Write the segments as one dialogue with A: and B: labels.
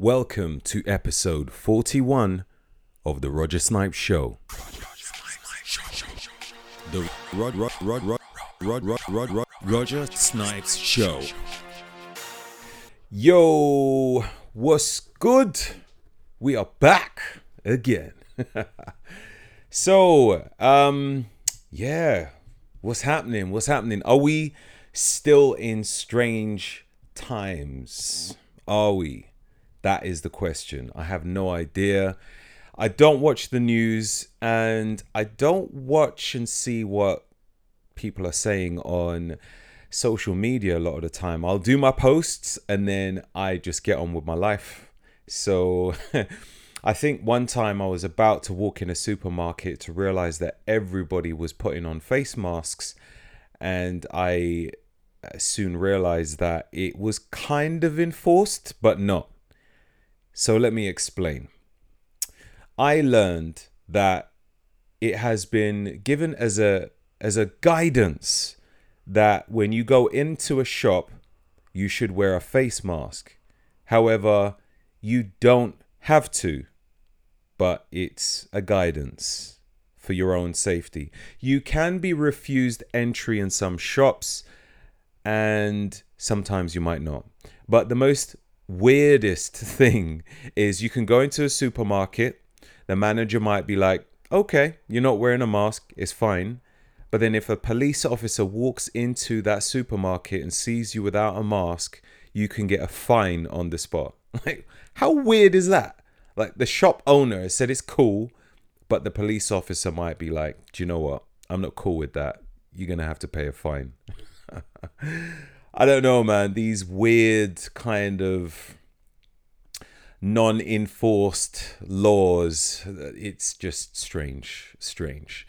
A: Welcome to episode 41 of the Roger Snipes Show. The Rod Rod Rod Rod Rod Rod Rod Roger Snipes Show. Yo, what's good? We are back again. so, um, yeah, what's happening? What's happening? Are we still in strange times? Are we? That is the question. I have no idea. I don't watch the news and I don't watch and see what people are saying on social media a lot of the time. I'll do my posts and then I just get on with my life. So I think one time I was about to walk in a supermarket to realize that everybody was putting on face masks and I soon realized that it was kind of enforced but not. So let me explain. I learned that it has been given as a as a guidance that when you go into a shop, you should wear a face mask. However, you don't have to, but it's a guidance for your own safety. You can be refused entry in some shops, and sometimes you might not. But the most weirdest thing is you can go into a supermarket, the manager might be like, okay, you're not wearing a mask, it's fine. But then if a police officer walks into that supermarket and sees you without a mask, you can get a fine on the spot. Like, how weird is that? Like, the shop owner said it's cool, but the police officer might be like, do you know what? I'm not cool with that. You're going to have to pay a fine. I don't know, man. These weird kind of non enforced laws. It's just strange. Strange.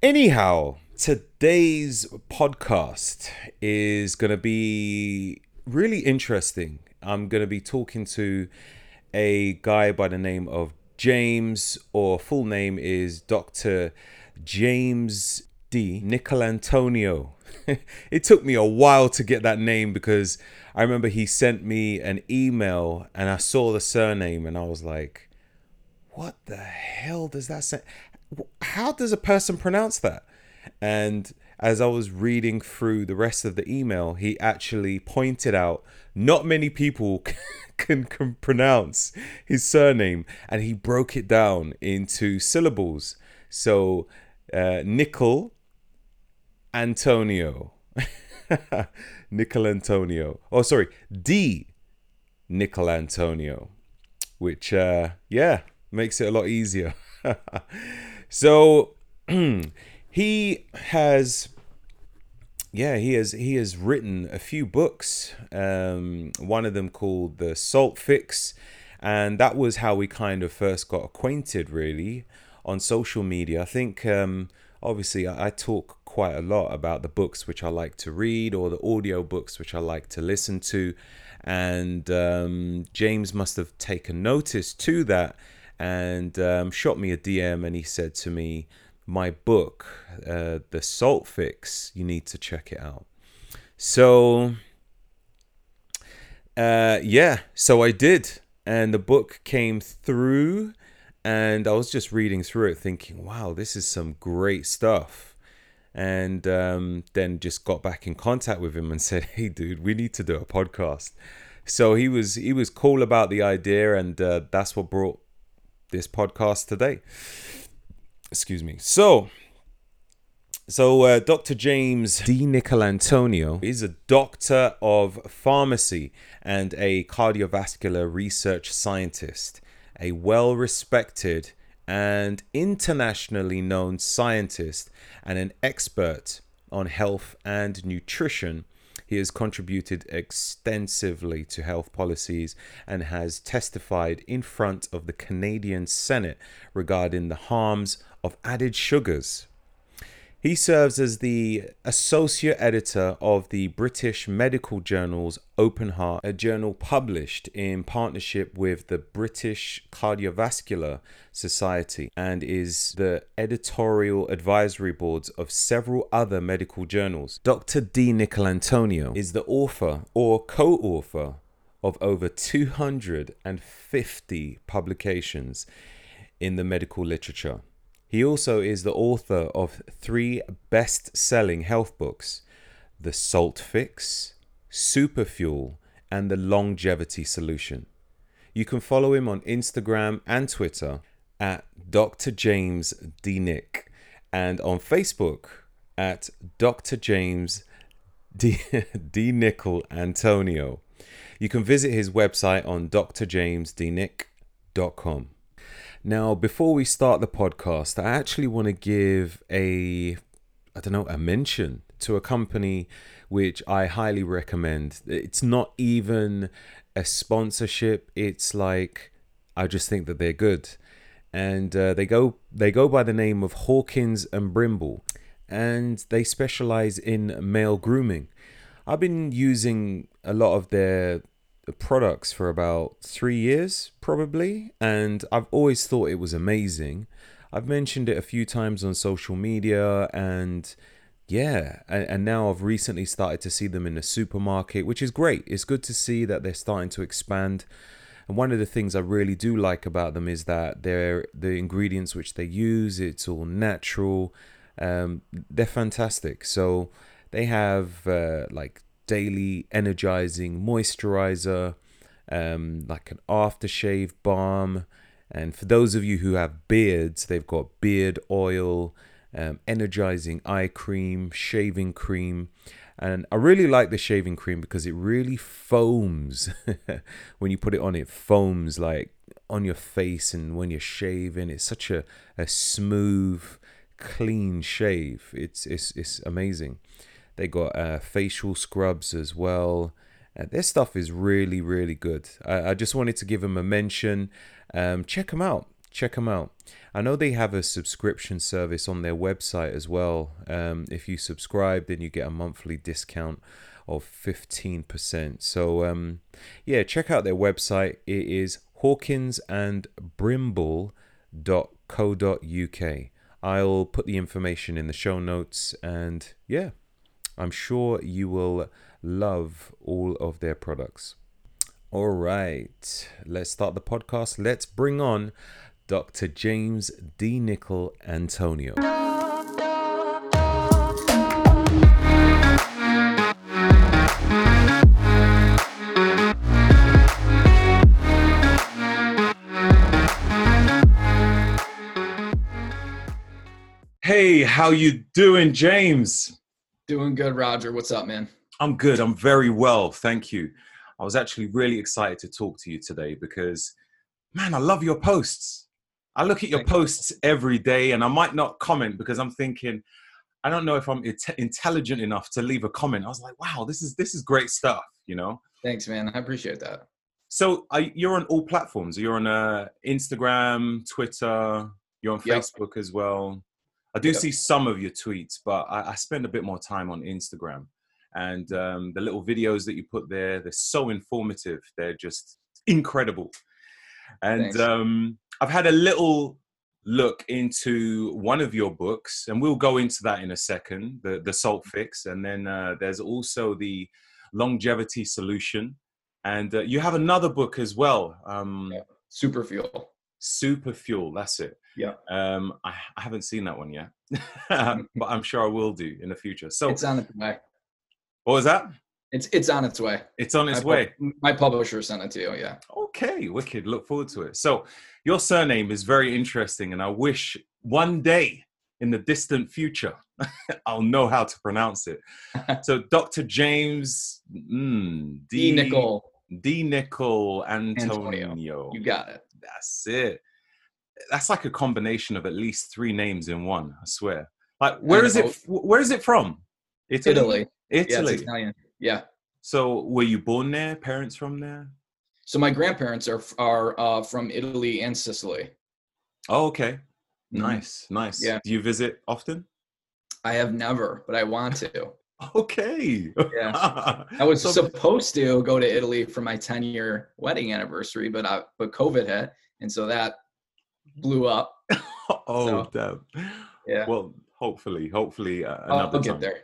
A: Anyhow, today's podcast is going to be really interesting. I'm going to be talking to a guy by the name of James, or full name is Dr. James DiNicolantonio. it took me a while to get that name because I remember he sent me an email and I saw the surname and I was like, what the hell does that say? How does a person pronounce that? And as I was reading through the rest of the email, he actually pointed out not many people can, can pronounce his surname and he broke it down into syllables. So, uh, Nickel Antonio. Nickel Antonio. Oh, sorry, D. Nickel Antonio, which, uh, yeah, makes it a lot easier. so he has, yeah, he has he has written a few books. Um, one of them called the Salt Fix, and that was how we kind of first got acquainted, really, on social media. I think. Um, obviously I, talk quite a lot about the books which I like to read or the audio books which I like to listen to. And um, James must have taken notice to that and um, shot me a DM and he said to me, My book, uh, The Salt Fix, you need to check it out. So, uh, yeah, so I did. And the book came through and I was just reading through it, thinking, "Wow, this is some great stuff." And um, then just got back in contact with him and said, "Hey, dude, we need to do a podcast." So he was he was cool about the idea, and uh, that's what brought this podcast today. Excuse me. So. So, uh, Dr. James DiNicolantonio is a doctor of pharmacy and a cardiovascular research scientist a well respected and internationally known scientist and an expert on health and nutrition. He has contributed extensively to health policies and has testified in front of the Canadian Senate regarding the harms of added sugars. He serves as the associate editor of the British medical journal's Open Heart, a journal published in partnership with the British Cardiovascular Society, and is the editorial advisory boards of several other medical journals. Dr. DiNicolantonio is the author or co author of over 250 publications in the medical literature. He also is the author of three best selling health books The Salt Fix, Superfuel, and The Longevity Solution. You can follow him on Instagram and Twitter at Dr. James D. Nick and on Facebook at Dr. James D. D. Nickel Antonio. You can visit his website on drjamesdinic.com. Now, before we start the podcast, I actually want to give a, I don't know, a mention to a company which I highly recommend. It's not even a sponsorship. It's like I just think that they're good, and uh, they go they go by the name of Hawkins and Brimble, and they specialize in male grooming. I've been using a lot of their products for about three years, probably, and I've always thought it was amazing. I've mentioned it a few times on social media, and yeah, and, and now I've recently started to see them in the supermarket, which is great. It's good to see that they're starting to expand. And one of the things I really do like about them is that they're the ingredients which they use, it's all natural. Um, they're fantastic. So they have uh, like daily energizing moisturizer, um, like an aftershave balm. And for those of you who have beards, they've got beard oil, um, energizing eye cream, shaving cream. And I really like the shaving cream because it really foams when you put it on. It foams like on your face and when you're shaving. It's such a, a smooth, clean shave. It's it's it's amazing. They got uh, facial scrubs as well. Uh, their stuff is really, really good. I, I just wanted to give them a mention. Um, check them out. Check them out. I know they have a subscription service on their website as well. Um, if you subscribe, then you get a monthly discount of 15%. So, um, yeah, check out their website. It is hawkinsandbrimble.co.uk. I'll put the information in the show notes and yeah, I'm sure you will love all of their products. All right, let's start the podcast. Let's bring on Dr. James D. Nickel Antonio. Hey, how you doing, James?
B: Doing good, Roger. What's up, man?
A: I'm good. I'm very well. Thank you. I was actually really excited to talk to you today because, man, I love your posts. I look at your
B: Thank you.
A: posts every day and I might not comment because I'm thinking, I don't know if I'm inte- intelligent enough to leave a comment. I was like, wow, this is this is great stuff, you know.
B: Thanks, man. I appreciate that.
A: So you're on all platforms. You're on uh, Instagram, Twitter. You're on
B: Yep.
A: Facebook as well. I do
B: Yep.
A: see some of your tweets, but I, I spend a bit more time on Instagram. And um, the little videos that you put there, they're so informative. They're just incredible. And um, I've had a little look into one of your books, and we'll go into that in a second the, the Salt Fix. And then uh, there's also the Longevity Solution. And uh, you have another book as well, um,
B: Yeah. Super fuel.
A: Super Fuel. That's it.
B: Yeah.
A: Um, I, I haven't seen that one yet, but I'm sure I will do in the future. So,
B: It's on its way.
A: what was that?
B: It's it's on its way.
A: It's on its
B: my,
A: way.
B: my publisher sent it to you. Yeah.
A: Okay, wicked. Look forward to it. So, your surname is very interesting, and I wish one day in the distant future I'll know how to pronounce it. So, Dr. James mm,
B: D. Nickel.
A: D. Nickel Antonio.
B: Antonio. You got it.
A: That's it. That's like a combination of at least three names in one. I swear. Like, where is it? Where is it from?
B: Italy. Yeah,
A: Italy.
B: it's Italian. Yeah.
A: so, were you born there? Parents from there?
B: So my grandparents are are uh, from Italy and Sicily.
A: Oh, okay.
B: Mhm.
A: Nice, nice.
B: Yeah.
A: Do you visit often?
B: I have never, but I want to.
A: Okay.
B: Yeah. I was
A: So-
B: supposed to go to Italy for my 10 year wedding anniversary, but I, but COVID hit, and so that blew up.
A: oh,
B: so-
A: damn.
B: Yeah.
A: Well, hopefully, hopefully uh,
B: I'll,
A: another
B: I'll
A: time.
B: get there.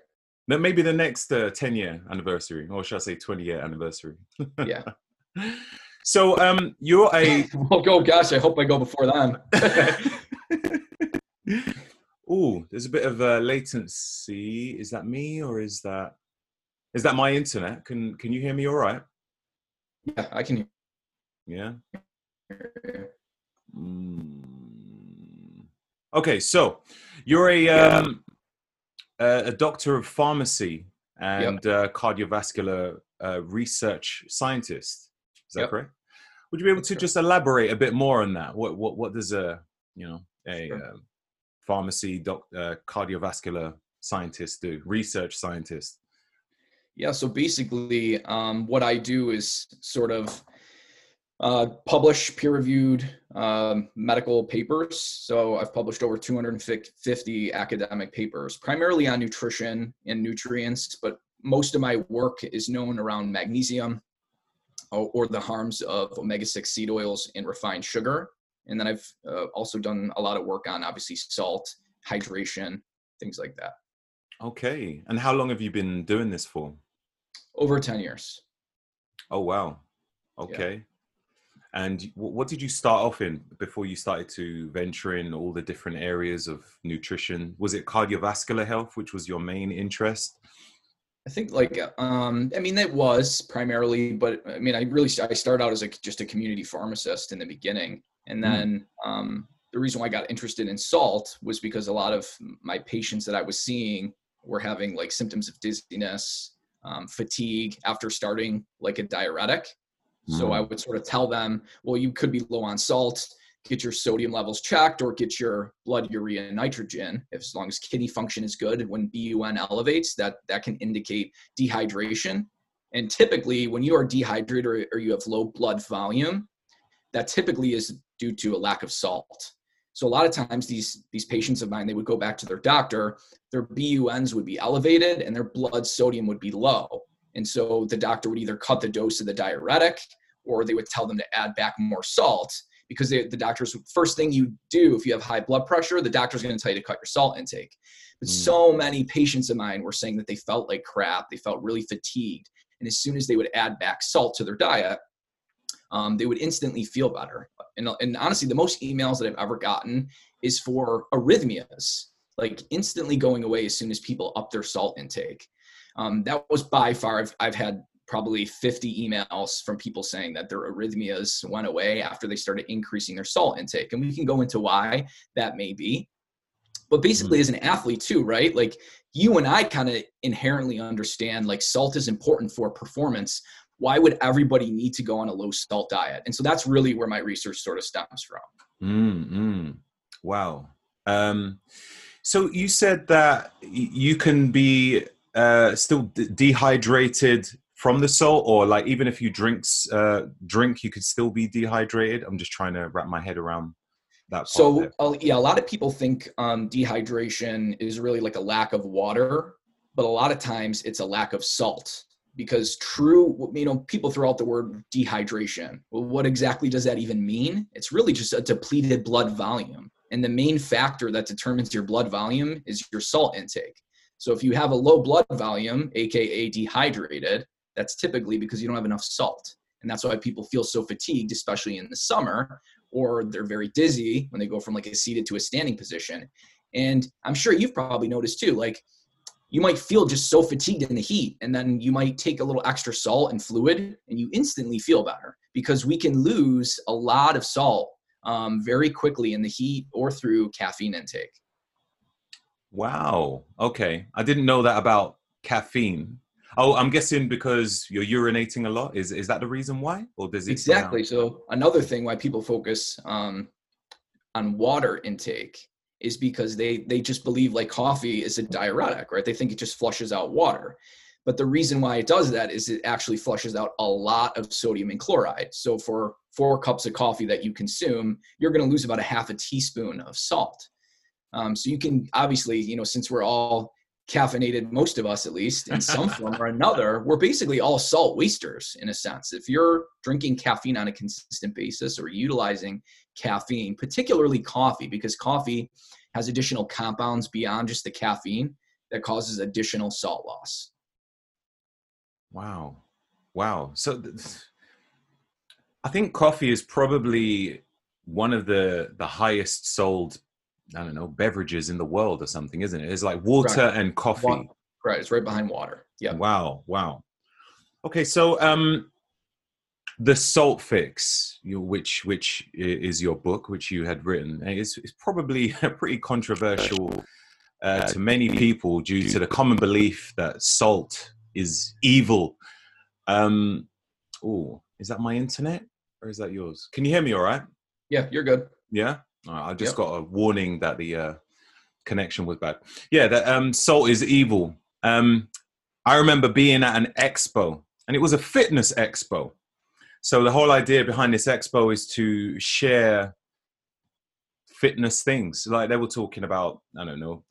A: Then maybe the next uh, 10 year anniversary, or should I say 20 year anniversary?
B: Yeah.
A: so um, you're a.
B: go. Gosh, I hope I go before then.
A: Oh, there's a bit of uh, latency. Is that me or is that is that my internet? Can Can you hear me all right?
B: Yeah, I can.
A: Yeah. Mm. Okay, so you're a um, a, a doctor of pharmacy and yep. uh, cardiovascular uh, research scientist. Is that yep. correct? Would you be able to just elaborate a bit more on that? What what what does a you know a sure. uh, pharmacy doc, uh, cardiovascular scientists do? Research scientists?
B: Yeah. So basically, um, what I do is sort of uh, publish peer-reviewed um, medical papers. So I've published over 250 academic papers, primarily on nutrition and nutrients, but most of my work is known around magnesium or, or the harms of omega-6 seed oils and refined sugar. And then I've uh, also done a lot of work on obviously salt, hydration, things like that.
A: Okay. And how long have you been doing this for?
B: Over 10 years.
A: Oh, wow. Okay. Yeah. And what did you start off in before you started to venture in all the different areas of nutrition? Was it cardiovascular health, which was your main interest?
B: I think like um, I mean it was primarily, but I mean I really I started out as a just a community pharmacist in the beginning, and hmm. then mm. um, the reason why I got interested in salt was because a lot of my patients that I was seeing were having like symptoms of dizziness, um, fatigue after starting like a diuretic, so I mm. would sort of tell them, well, you could be low on salt, get your sodium levels checked, or get your blood urea and nitrogen. If, as long as kidney function is good, when BUN elevates, that that can indicate dehydration. And typically, when you are dehydrated or, or you have low blood volume, that typically is due to a lack of salt. So a lot of times these these patients of mine, they would go back to their doctor, their BUNs would be elevated and their blood sodium would be low. And so the doctor would either cut the dose of the diuretic or they would tell them to add back more salt because they, the doctor's first thing you do if you have high blood pressure, the doctor's going to tell you to cut your salt intake. But mm. so many patients of mine were saying that they felt like crap, they felt really fatigued. And as soon as they would add back salt to their diet, um, they would instantly feel better. And, and honestly, the most emails that I've ever gotten is for arrhythmias, like instantly going away as soon as people up their salt intake. Um, that was by far, I've, I've had probably 50 emails from people saying that their arrhythmias went away after they started increasing their salt intake. And we can go into why that may be. But basically, mm-hmm. as an athlete, too, right? Like you and I kind of inherently understand like salt is important for performance. Why would everybody need to go on a low salt diet? And so that's really where my research sort of stems from.
A: Mm-hmm. Wow. Um, so you said that you can be uh, still d- dehydrated from the salt, or like even if you drinks uh, drink, you could still be dehydrated? I'm just trying to wrap my head around that.
B: so uh, yeah, a lot of people think um, dehydration is really like a lack of water, but a lot of times it's a lack of salt because true you know people throw out the word dehydration well what exactly does that even mean it's really just a depleted blood volume and the main factor that determines your blood volume is your salt intake so if you have a low blood volume, aka dehydrated, that's typically because you don't have enough salt. And that's why people feel so fatigued, especially in the summer, or they're very dizzy when they go from like a seated to a standing position. And I'm sure you've probably noticed too, like you might feel just so fatigued in the heat, and then you might take a little extra salt and fluid, and you instantly feel better because we can lose a lot of salt um, very quickly in the heat or through caffeine intake.
A: Wow. Okay. I didn't know that about caffeine. Oh, I'm guessing because you're urinating a lot. Is is that the reason why, or does it
B: exactly? So another thing why people focus um, on water intake is because they they just believe like coffee is a diuretic, right? They think it just flushes out water. But the reason why it does that is it actually flushes out a lot of sodium and chloride. So for four cups of coffee that you consume, you're going to lose about a half a teaspoon of salt. Um, so you can obviously, you know, since we're all caffeinated, most of us at least, in some form or another, we're basically all salt wasters in a sense. If you're drinking caffeine on a consistent basis or utilizing caffeine, particularly coffee, because coffee has additional compounds beyond just the caffeine that causes additional salt loss.
A: Wow. Wow. So I think coffee is probably one of the the highest sold I don't know beverages in the world or something, isn't it? It's like water right. and coffee.
B: Right, it's right behind water. Yeah.
A: Wow, wow. Okay, so um, the Salt Fix, you, which which is your book, which you had written, is is probably pretty controversial uh, to many people due to the common belief that salt is evil. Um, oh, is that my internet or is that yours? Can you hear me all right?
B: Yeah, you're good.
A: Yeah. I just yep. got a warning that the uh, connection was bad. Yeah, that um, salt is evil. Um, I remember being at an expo, and it was a fitness expo. So the whole idea behind this expo is to share fitness things. Like they were talking about, I don't know,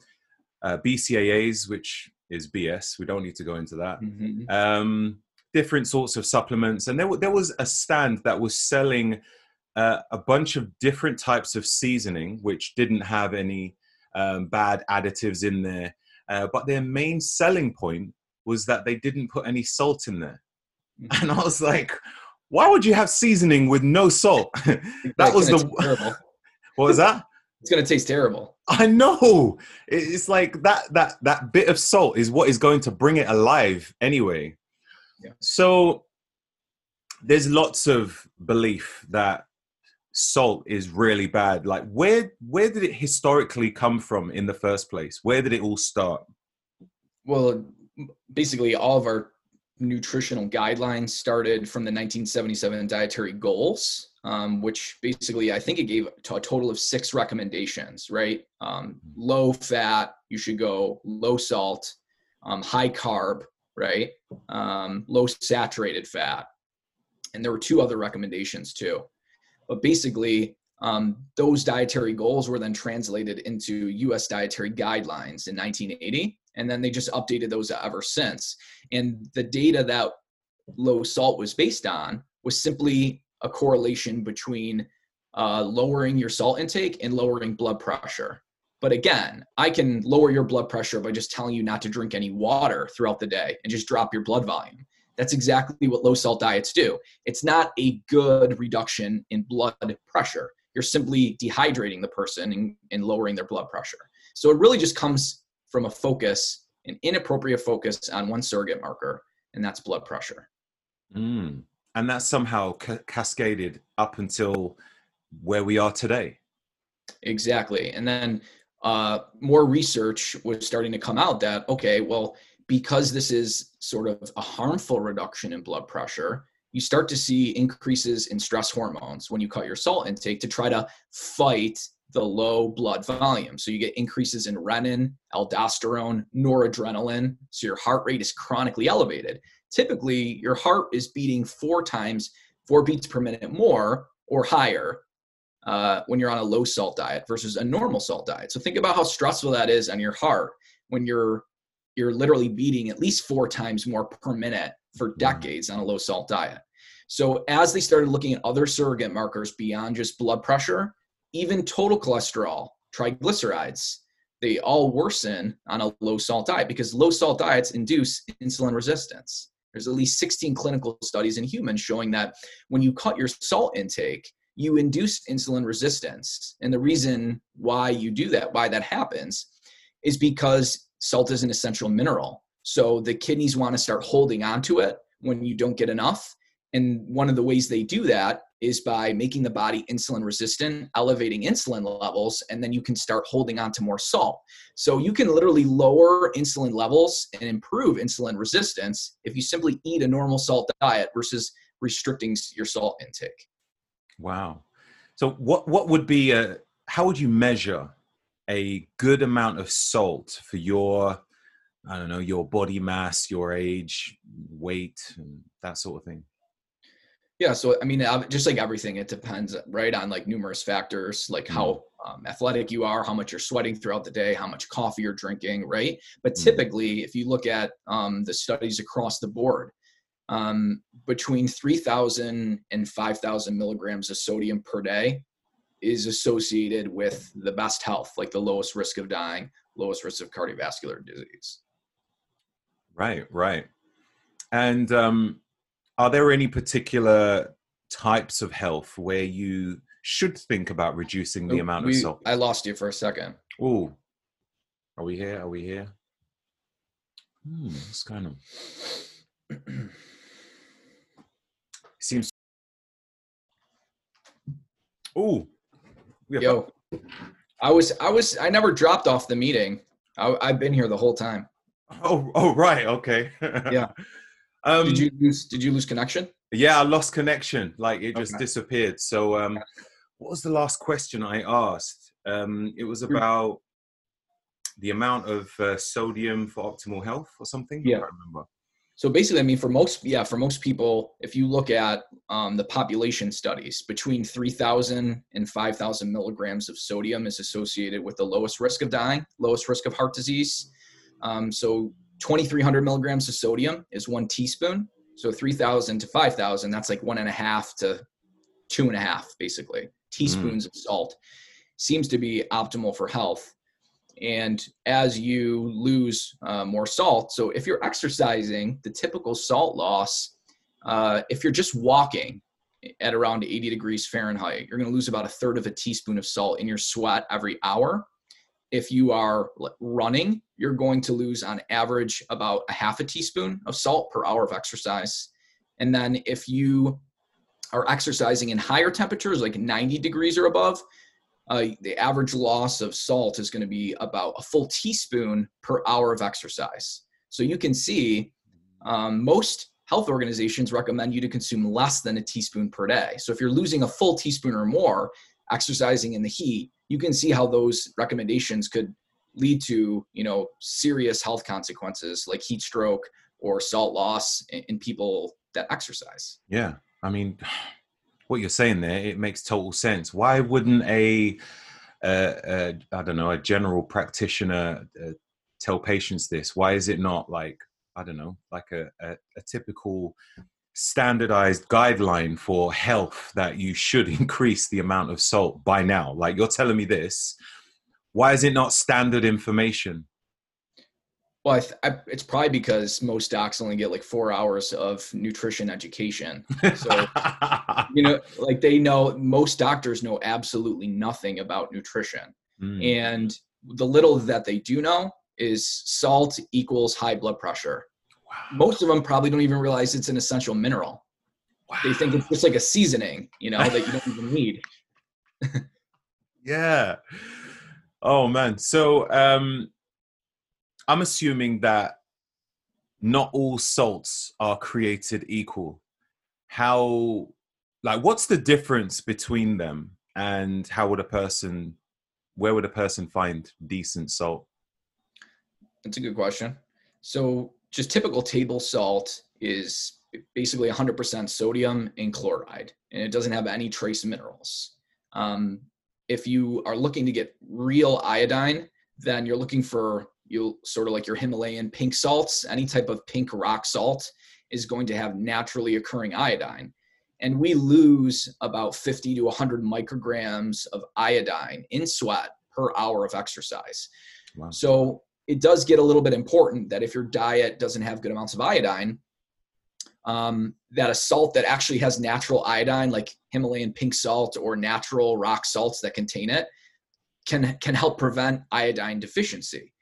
A: uh, BCAAs, which is BS. We don't need to go into that. Mm-hmm. Um, different sorts of supplements, and there, w- there was a stand that was selling uh, a bunch of different types of seasoning, which didn't have any um, bad additives in there. Uh, but their main selling point was that they didn't put any salt in there. Mm-hmm. And I was like, why would you have seasoning with no salt? that was the. Terrible. what was that?
B: It's gonna taste terrible.
A: I know. It's like that that that bit of salt is what is going to bring it alive anyway. Yeah. So there's lots of belief that salt is really bad. Like where where did it historically come from in the first place? Where did it all start?
B: Well, basically all of our nutritional guidelines started from the 1977 dietary goals um, which basically I think it gave a total of six recommendations, right? Um, low fat, you should go low salt, um, high carb, right? Um, low saturated fat. And there were two other recommendations too. But basically, um, those dietary goals were then translated into US dietary guidelines in 1980. And then they just updated those ever since. And the data that low salt was based on was simply a correlation between uh, lowering your salt intake and lowering blood pressure. But again, I can lower your blood pressure by just telling you not to drink any water throughout the day and just drop your blood volume. That's exactly what low salt diets do. It's not a good reduction in blood pressure. You're simply dehydrating the person and, and lowering their blood pressure. So it really just comes from a focus, an inappropriate focus on one surrogate marker, and that's blood pressure.
A: Mm and that's somehow ca- cascaded up until where we are today
B: exactly and then uh, more research was starting to come out that okay well because this is sort of a harmful reduction in blood pressure you start to see increases in stress hormones when you cut your salt intake to try to fight the low blood volume. So you get increases in renin, aldosterone, noradrenaline. So your heart rate is chronically elevated typically your heart is beating four times, four beats per minute more or higher uh, when you're on a low salt diet versus a normal salt diet. So think about how stressful that is on your heart when you're you're literally beating at least four times more per minute for mm-hmm. decades on a low salt diet. So as they started looking at other surrogate markers beyond just blood pressure, even total cholesterol, triglycerides, they all worsen on a low salt diet because low salt diets induce insulin resistance. There's at least 16 clinical studies in humans showing that when you cut your salt intake, you induce insulin resistance. And the reason why you do that, why that happens, is because salt is an essential mineral. So the kidneys want to start holding onto it when you don't get enough. And one of the ways they do that is by making the body insulin resistant, elevating insulin levels, and then you can start holding on to more salt. So you can literally lower insulin levels and improve insulin resistance if you simply eat a normal salt diet versus restricting your salt intake.
A: Wow. So what what would be a how would you measure a good amount of salt for your I don't know, your body mass, your age, weight, and that sort of thing?
B: Yeah, so I mean, just like everything, it depends, right, on like numerous factors, like mm. how um, athletic you are, how much you're sweating throughout the day, how much coffee you're drinking, right? But mm. typically, if you look at um, the studies across the board, um, between 3,000 and 5,000 milligrams of sodium per day is associated with the best health, like the lowest risk of dying, lowest risk of cardiovascular disease.
A: Right, right. And um, are there any particular types of health where you should think about reducing the
B: Oh,
A: amount
B: we-
A: of salt.
B: I lost you for a second.
A: Oh, are we here? Are we here? Hmm, what's going on? Seems. Oh,
B: Yo, I was, I was, I never dropped off the meeting. I, I've been here the whole time.
A: Oh, oh, right. Okay.
B: Yeah.
A: um,
B: Did you lose? Did you lose connection?
A: Yeah, I lost connection. Like it just
B: Okay.
A: disappeared. So, um, what was the last question I asked? Um, it was about the amount of uh, sodium for optimal health or something.
B: Yeah.
A: I can't remember.
B: So basically, I mean, for most, yeah, for most people, if you look at um, the population studies, between 3,000 and 5,000 milligrams of sodium is associated with the lowest risk of dying, lowest risk of heart disease. Um, so 2,300 milligrams of sodium is one teaspoon. So 3,000 to 5,000, that's like one and a half to two and a half, basically, teaspoons of salt. Seems to be optimal for health. And as you lose uh, more salt, so if you're exercising, the typical salt loss, uh, if you're just walking at around 80 degrees Fahrenheit, you're going to lose about a third of a teaspoon of salt in your sweat every hour. If you are running, you're going to lose on average about a half a teaspoon of salt per hour of exercise. And then if you are exercising in higher temperatures, like 90 degrees or above, uh, the average loss of salt is going to be about a full teaspoon per hour of exercise. So you can see um, most health organizations recommend you to consume less than a teaspoon per day. So if you're losing a full teaspoon or more exercising in the heat, you can see how those recommendations could lead to you know serious health consequences like heat stroke or salt loss in, in people that exercise.
A: Yeah, I mean, what you're saying there, it makes total sense. Why wouldn't a, uh, uh, I don't know, a general practitioner uh, tell patients this? Why is it not like, I don't know, like a, a, a typical standardized guideline for health that you should increase the amount of salt by now? Like you're telling me this. Why is it not standard information?
B: Well, I th- I, it's probably because most docs only get like four hours of nutrition education. So you know, like they know most doctors know absolutely nothing about nutrition,
A: Mm,
B: and the little that they do know is salt equals high blood pressure.
A: wow.
B: Most of them probably don't even realize it's an essential mineral. They think it's just like a seasoning, you know, that you don't even need.
A: Yeah. Oh man. So um I'm assuming that not all salts are created equal. How like what's the difference between them and how would a person where would a person find decent salt?
B: That's a good question. So, just typical table salt is basically 100% sodium and chloride, and it doesn't have any trace minerals. Um, if you are looking to get real iodine, then you're looking for you sort of like your Himalayan pink salts. Any type of pink rock salt is going to have naturally occurring iodine. And we lose about 50 to 100 micrograms of iodine in sweat per hour of exercise.
A: Wow.
B: So it does get a little bit important that if your diet doesn't have good amounts of iodine, um, that a salt that actually has natural iodine, like Himalayan pink salt or natural rock salts that contain it, can can help prevent iodine deficiency.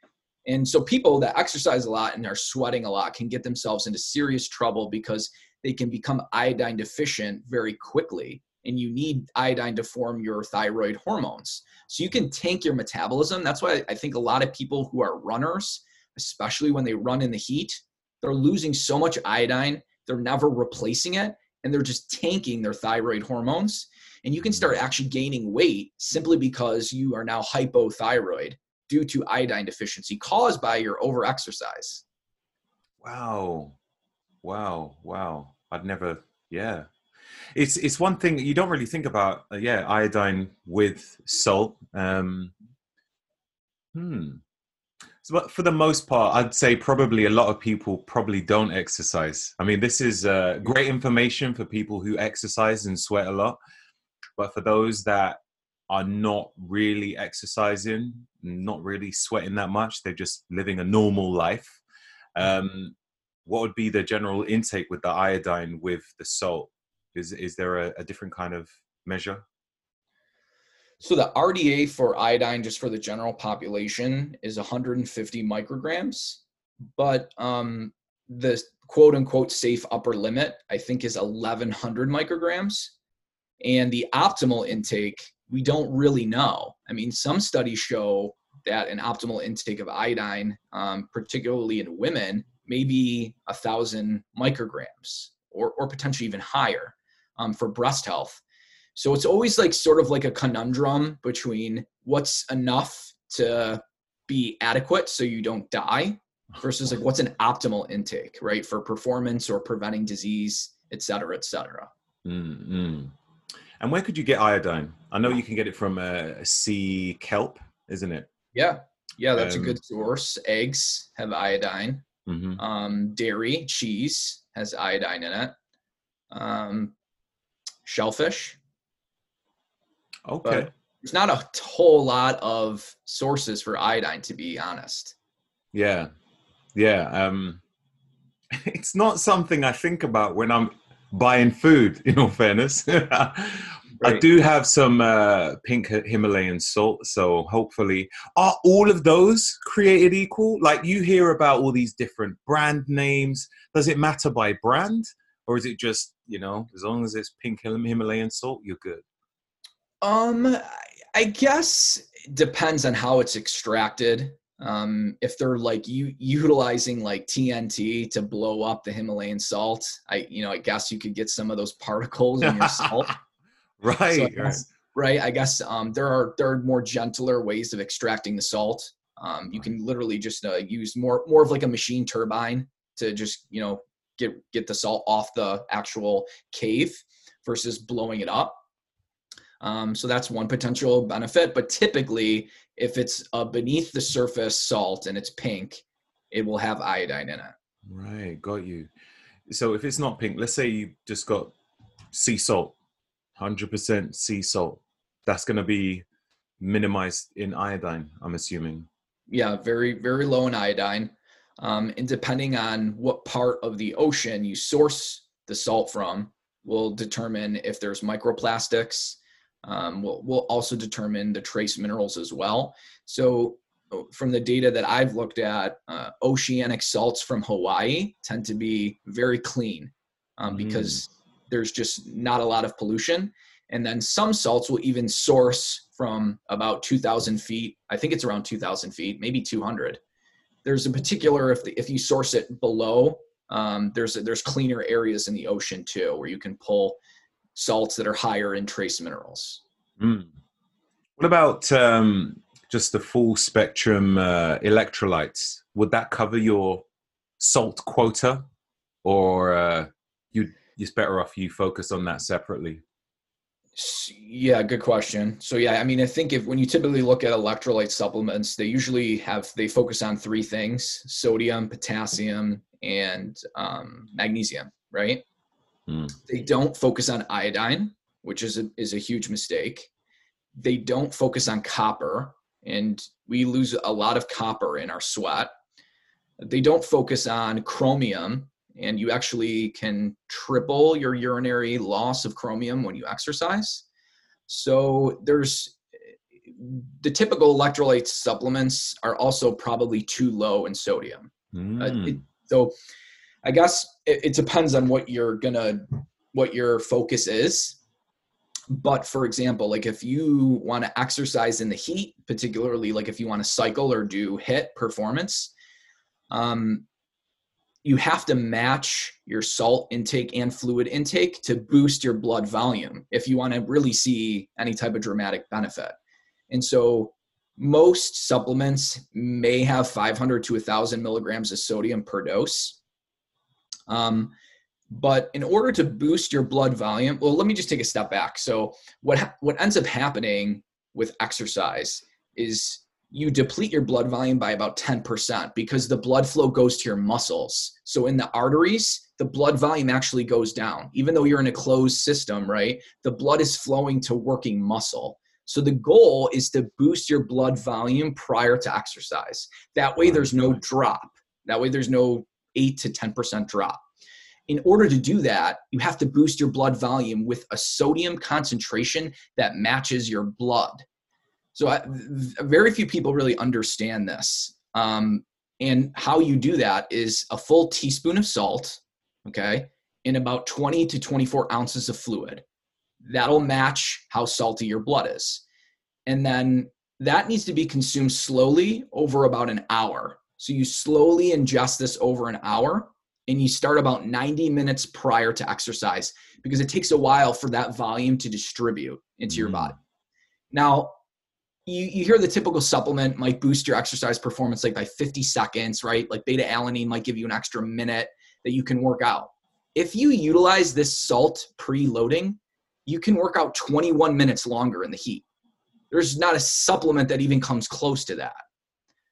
B: And so people that exercise a lot and are sweating a lot can get themselves into serious trouble because they can become iodine deficient very quickly. And you need iodine to form your thyroid hormones. So you can tank your metabolism. That's why I think a lot of people who are runners, especially when they run in the heat, they're losing so much iodine, they're never replacing it, and they're just tanking their thyroid hormones. And you can start mm-hmm. actually gaining weight simply because you are now hypothyroid due to iodine deficiency caused by your overexercise.
A: Wow. Wow. Wow. I'd never yeah. It's it's one thing you don't really think about uh, yeah, iodine with salt. Um hmm. So, but for the most part, I'd say probably a lot of people probably don't exercise. I mean, this is uh, great information for people who exercise and sweat a lot. But for those that are not really exercising, not really sweating that much, they're just living a normal life. Um, what would be the general intake with the iodine with the salt? Is is there a, a different kind of measure?
B: So the RDA for iodine, just for the general population, is 150 micrograms, but um, the quote unquote safe upper limit, I think, is 1100 micrograms. And the optimal intake, we don't really know. I mean, some studies show that an optimal intake of iodine, um, particularly in women, may be a thousand micrograms or, or potentially even higher um, for breast health. So it's always like sort of like a conundrum between what's enough to be adequate so you don't die versus like what's an optimal intake, right? For performance or preventing disease, et cetera, et cetera.
A: Mm-hmm. And where could you get iodine? I know you can get it from a uh, sea kelp, isn't it?
B: Yeah. Yeah, that's um, a good source. Eggs have iodine. Mm-hmm. Um, dairy, cheese has iodine in it. Um, shellfish.
A: Okay. But
B: there's not a whole lot of sources for iodine, to be honest.
A: Yeah, yeah. Um, it's not something I think about when I'm buying food. In all fairness. I do have some uh, pink Himalayan salt, so hopefully, are all of those created equal? Like you hear about all these different brand names. Does it matter by brand, or is it just you know, as long as it's pink Himalayan salt, you're good?
B: Um, I guess depends on how it's extracted. Um, if they're like you utilizing like TNT to blow up the Himalayan salt, I you know I guess you could get some of those particles in your salt.
A: right, so
B: I guess, right. I guess um, there are there are more gentler ways of extracting the salt. Um, you can literally just uh, use more more of like a machine turbine to just you know get get the salt off the actual cave versus blowing it up. Um, so that's one potential benefit. But typically, if it's a beneath the surface salt and it's pink, it will have iodine in it.
A: Right, got you. So if it's not pink, let's say you just got sea salt, hundred percent sea salt. That's going to be minimized in iodine. I'm assuming.
B: Yeah, very very low in iodine. Um, and depending on what part of the ocean you source the salt from, will determine if there's microplastics. Um, will will also determine the trace minerals as well. So, uh, from the data that I've looked at, uh, oceanic salts from Hawaii tend to be very clean um, mm. because there's just not a lot of pollution. And then some salts will even source from about 2,000 feet. I think it's around 2,000 feet, maybe 200 there's a particular if the, if you source it below um, there's there's cleaner areas in the ocean too where you can pull salts that are higher in trace minerals.
A: Mm. What about um, just the full spectrum uh, electrolytes? Would that cover your salt quota, or uh, you it's better off you focus on that separately?
B: Yeah, good question. So yeah, I mean, I think if when you typically look at electrolyte supplements, they usually have they focus on three things: sodium, potassium, and um, magnesium. Right? Mm. They don't focus on iodine, which is a, is a huge mistake. They don't focus on copper, and we lose a lot of copper in our sweat. They don't focus on chromium, and you actually can triple your urinary loss of chromium when you exercise. So there's the typical electrolyte supplements are also probably too low in sodium. Mm. Uh, it, hmm. so I guess it, it depends on what you're gonna what your focus is. But for example, like if you want to exercise in the heat, particularly like if you want to cycle or do HIIT performance, um, you have to match your salt intake and fluid intake to boost your blood volume if you want to really see any type of dramatic benefit. And so most supplements may have 500 to 1,000 milligrams of sodium per dose. Um, but in order to boost your blood volume, well, let me just take a step back. So what what ends up happening with exercise is you deplete your blood volume by about 10% because the blood flow goes to your muscles. So in the arteries, the blood volume actually goes down. Even though you're in a closed system, right? The blood is flowing to working muscle. So the goal is to boost your blood volume prior to exercise. That way there's no drop. That way there's no 8 to 10% drop. in order to do that, you have to boost your blood volume with a sodium concentration that matches your blood. So, I, very few people really understand this. Um, and how you do that is a full teaspoon of salt, okay, in about 20 to 24 ounces of fluid. That'll match how salty your blood is. And then that needs to be consumed slowly over about an hour. So you slowly ingest this over an hour and you start about 90 minutes prior to exercise because it takes a while for that volume to distribute into mm your body. Now, you, you hear the typical supplement might boost your exercise performance like by 50 seconds, right? Like beta alanine might give you an extra minute that you can work out. If you utilize this salt pre-loading, you can work out 21 minutes longer in the heat. There's not a supplement that even comes close to that.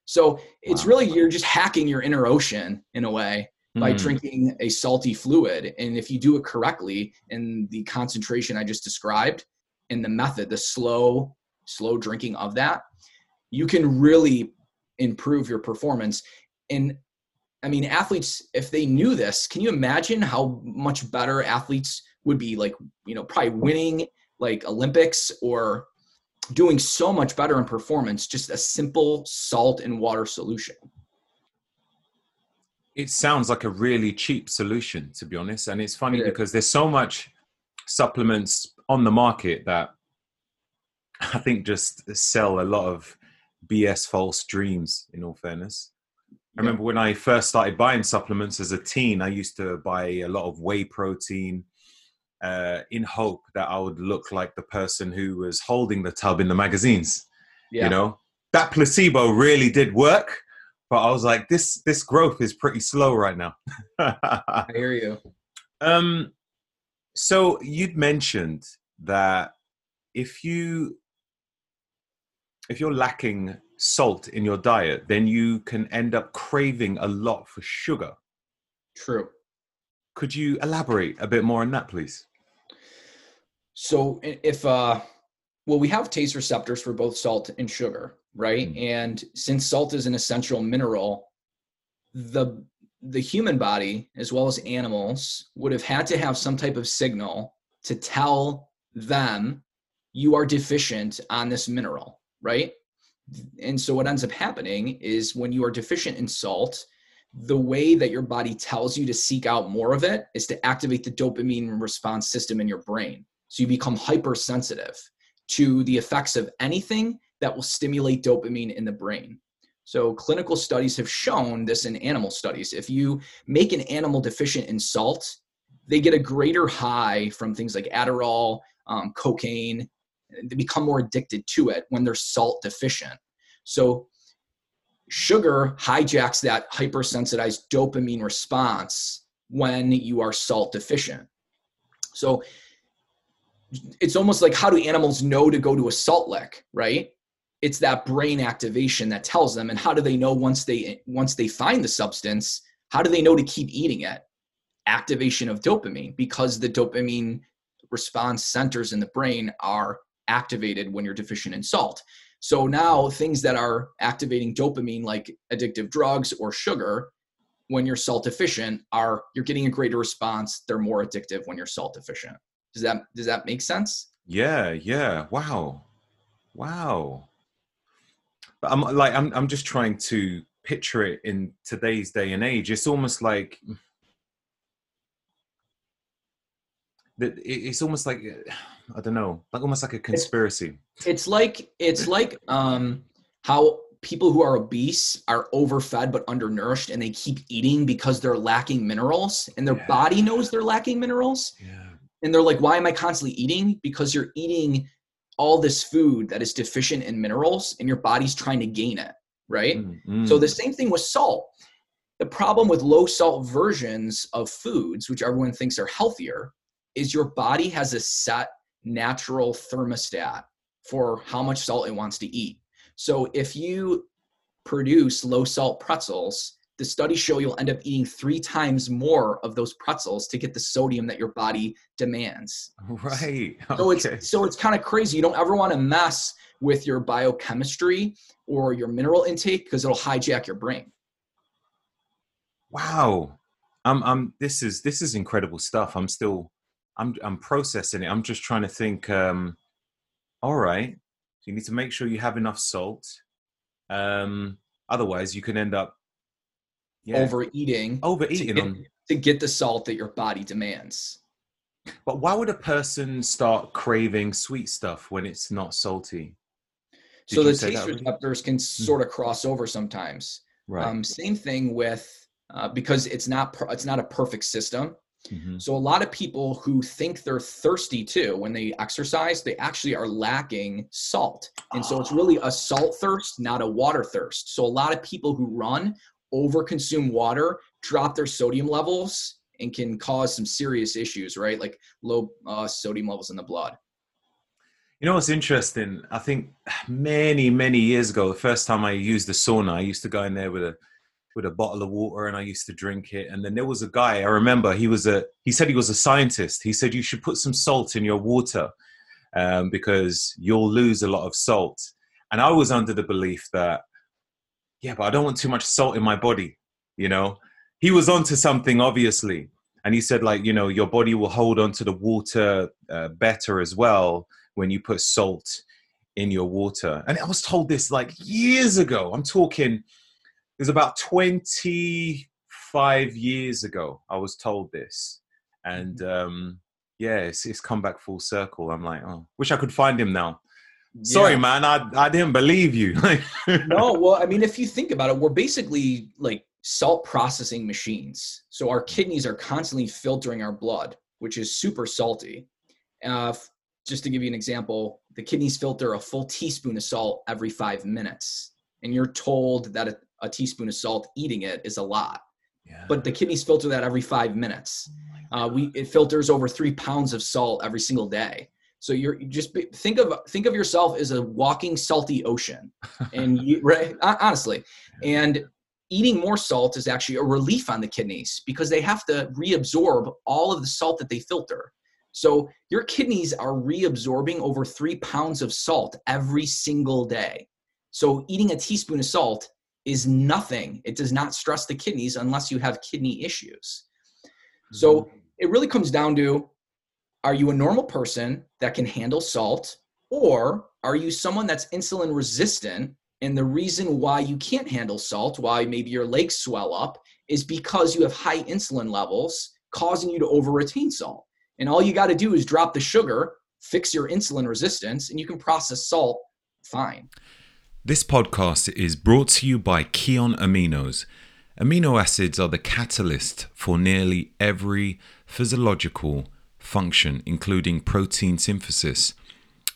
B: So it's wow. really you're just hacking your inner ocean in a way by mm. drinking a salty fluid. And if you do it correctly in the concentration I just described, in the method, the slow, slow drinking of that, you can really improve your performance. And I mean, athletes, if they knew this, can you imagine how much better athletes would be like, you know, probably winning like Olympics or doing so much better in performance, just a simple salt and water solution?
A: it sounds like a really cheap solution to be honest and it's funny yeah. because there's so much supplements on the market that i think just sell a lot of bs false dreams in all fairness I remember when I first started buying supplements as a teen, I used to buy a lot of whey protein uh, in hope that I would look like the person who was holding the tub in the magazines. Yeah. You know, that placebo really did work, but I was like, this this growth is pretty slow right now.
B: I hear you.
A: Um, so you'd mentioned that if you if you're lacking salt in your diet, then you can end up craving a lot for sugar.
B: True.
A: Could you elaborate a bit more on that, please?
B: So if uh well, we have taste receptors for both salt and sugar, right? Mm. And since salt is an essential mineral, the the human body as well as animals would have had to have some type of signal to tell them you are deficient on this mineral, right? And so what ends up happening is when you are deficient in salt, the way that your body tells you to seek out more of it is to activate the dopamine response system in your brain. So you become hypersensitive to the effects of anything that will stimulate dopamine in the brain. So, clinical studies have shown this in animal studies. If you make an animal deficient in salt, they get a greater high from things like Adderall, um, cocaine. They become more addicted to it when they're salt deficient. So, sugar hijacks that hypersensitized dopamine response when you are salt deficient. So, it's almost like how do animals know to go to a salt lick, right? It's that brain activation that tells them. And how do they know once they once they find the substance? How do they know to keep eating it? Activation of dopamine because the dopamine response centers in the brain are activated when you're deficient in salt. So now things that are activating dopamine like addictive drugs or sugar when you're salt deficient are you're getting a greater response, they're more addictive when you're salt deficient. Does that does that make sense?
A: Yeah, yeah. Wow. Wow. But I'm like I'm I'm just trying to picture it in today's day and age. It's almost like that it's almost like I don't know, like almost like a conspiracy.
B: It's, it's like it's like um how people who are obese are overfed but undernourished and they keep eating because they're lacking minerals and their yeah. body knows they're lacking minerals.
A: Yeah
B: and they're like why am i constantly eating? Because you're eating all this food that is deficient in minerals and your body's trying to gain it right? Mm-hmm. so the same thing with salt. The problem with low salt versions of foods which everyone thinks are healthier is your body has a set natural thermostat for how much salt it wants to eat. So if you produce low salt pretzels the studies show you'll end up eating three times more of those pretzels to get the sodium that your body demands.
A: Right.
B: So it's so it's kind of crazy. You don't ever want to mess with your biochemistry or your mineral intake because it'll hijack your brain.
A: Wow. I'm I'm this is this is incredible stuff. I'm still I'm I'm processing it. I'm just trying to think um all right. So you need to make sure you have enough salt. Um otherwise you can end up
B: yeah, overeating
A: overeating
B: to get, to get the salt that your body demands.
A: But why would a person start craving sweet stuff when it's not salty?
B: Did so the taste receptors can hmm. sort of cross over sometimes. Right. Um, same thing with uh, because it's not it's not a perfect system. Mm-hmm. So a lot of people who think they're thirsty too when they exercise, they actually are lacking salt, and so it's really a salt thirst, not a water thirst. So a lot of people who run overconsume water, drop their sodium levels, and can cause some serious issues, right? Like low uh, sodium levels in the blood.
A: You know what's interesting? I think many, many years ago, the first time I used the sauna, I used to go in there with a with a bottle of water and I used to drink it. And then there was a guy, I remember he was a he said he was a scientist. He said you should put some salt in your water um, because you'll lose a lot of salt. And I was under the belief that, yeah, but I don't want too much salt in my body, you know? he was onto something obviously. And he said like you know your body will hold on to the water uh, better as well when you put salt in your water. And i was told this like years ago. I'm talking it was about 25 years ago i was told this. And mm-hmm. um yeah it's, it's come back full circle. I'm like oh wish i could find him now sorry yeah. man i i didn't believe you
B: no well i mean if you think about it we're basically like salt processing machines. So our kidneys are constantly filtering our blood, which is super salty. Uh, just to give you an example, the kidneys filter a full teaspoon of salt every five minutes. And you're told that a, a teaspoon of salt eating it is a lot. Yeah. But the kidneys filter that every five minutes. Uh, we it filters over three pounds of salt every single day. So you're you just think of think of yourself as a walking salty ocean, and you right honestly, and eating more salt is actually a relief on the kidneys because they have to reabsorb all of the salt that they filter. So your kidneys are reabsorbing over three pounds of salt every single day. So eating a teaspoon of salt is nothing. It does not stress the kidneys unless you have kidney issues. So mm-hmm. it really comes down to are you a normal person that can handle salt or are you someone that's insulin resistant and the reason why you can't handle salt, why maybe your legs swell up, is because you have high insulin levels causing you to over retain salt. And all you got to do is drop the sugar, fix your insulin resistance, and you can process salt fine.
A: This podcast is brought to you by Kion Aminos. Amino acids are the catalyst for nearly every physiological function, including protein synthesis.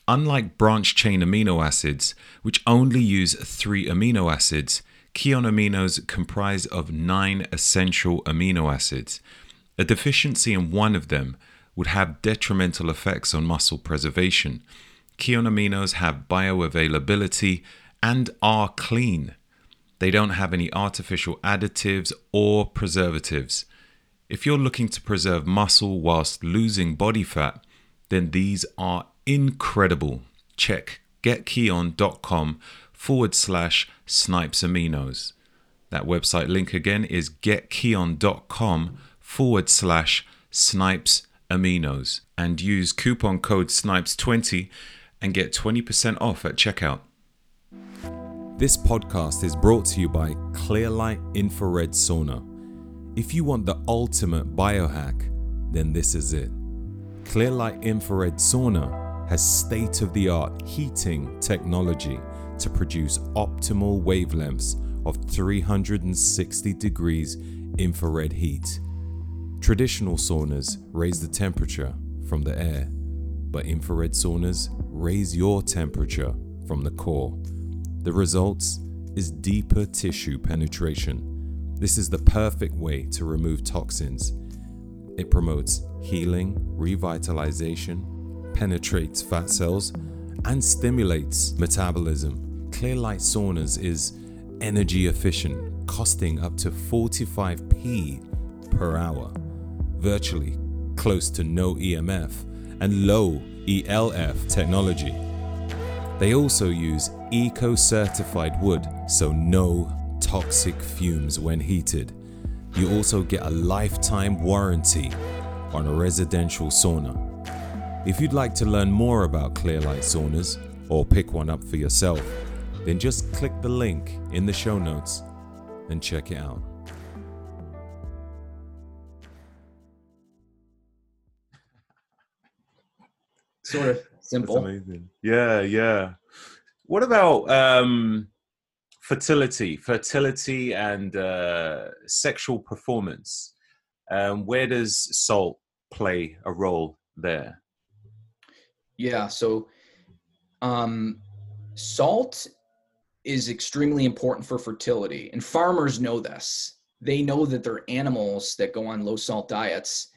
A: Unlike branch chain amino acids, which only use three amino acids, Kion aminos comprise of nine essential amino acids. A deficiency in one of them would have detrimental effects on muscle preservation. Kion aminos have bioavailability and are clean. They don't have any artificial additives or preservatives. If you're looking to preserve muscle whilst losing body fat, then these are incredible. Check getkion.com forward slash snipes aminos. That website link again is getkion.com forward slash snipes aminos and use coupon code snipes20 and get 20% off at checkout. This podcast is brought to you by Clearlight Infrared Sauna. If you want the ultimate biohack, then this is it. Clearlight Infrared Sauna has state of the art heating technology to produce optimal wavelengths of 360 degrees infrared heat. Traditional saunas raise the temperature from the air, but infrared saunas raise your temperature from the core. The results is deeper tissue penetration. This is the perfect way to remove toxins. It promotes healing, revitalization, penetrates fat cells and stimulates metabolism. Clearlight saunas is energy efficient, costing up to 45p per hour, virtually close to no EMF and low ELF technology. They also use eco certified wood, so no toxic fumes when heated. you also get a lifetime warranty on a residential sauna. If you'd like to learn more about Clearlight saunas or pick one up for yourself, then just click the link in the show notes and check it out.
B: Sort of simple.
A: Yeah, yeah. What about um, fertility, fertility and uh, sexual performance? Um, where does salt play a role there?
B: Yeah. So, um, salt is extremely important for fertility, and farmers know this. They know that their animals that go on low salt diets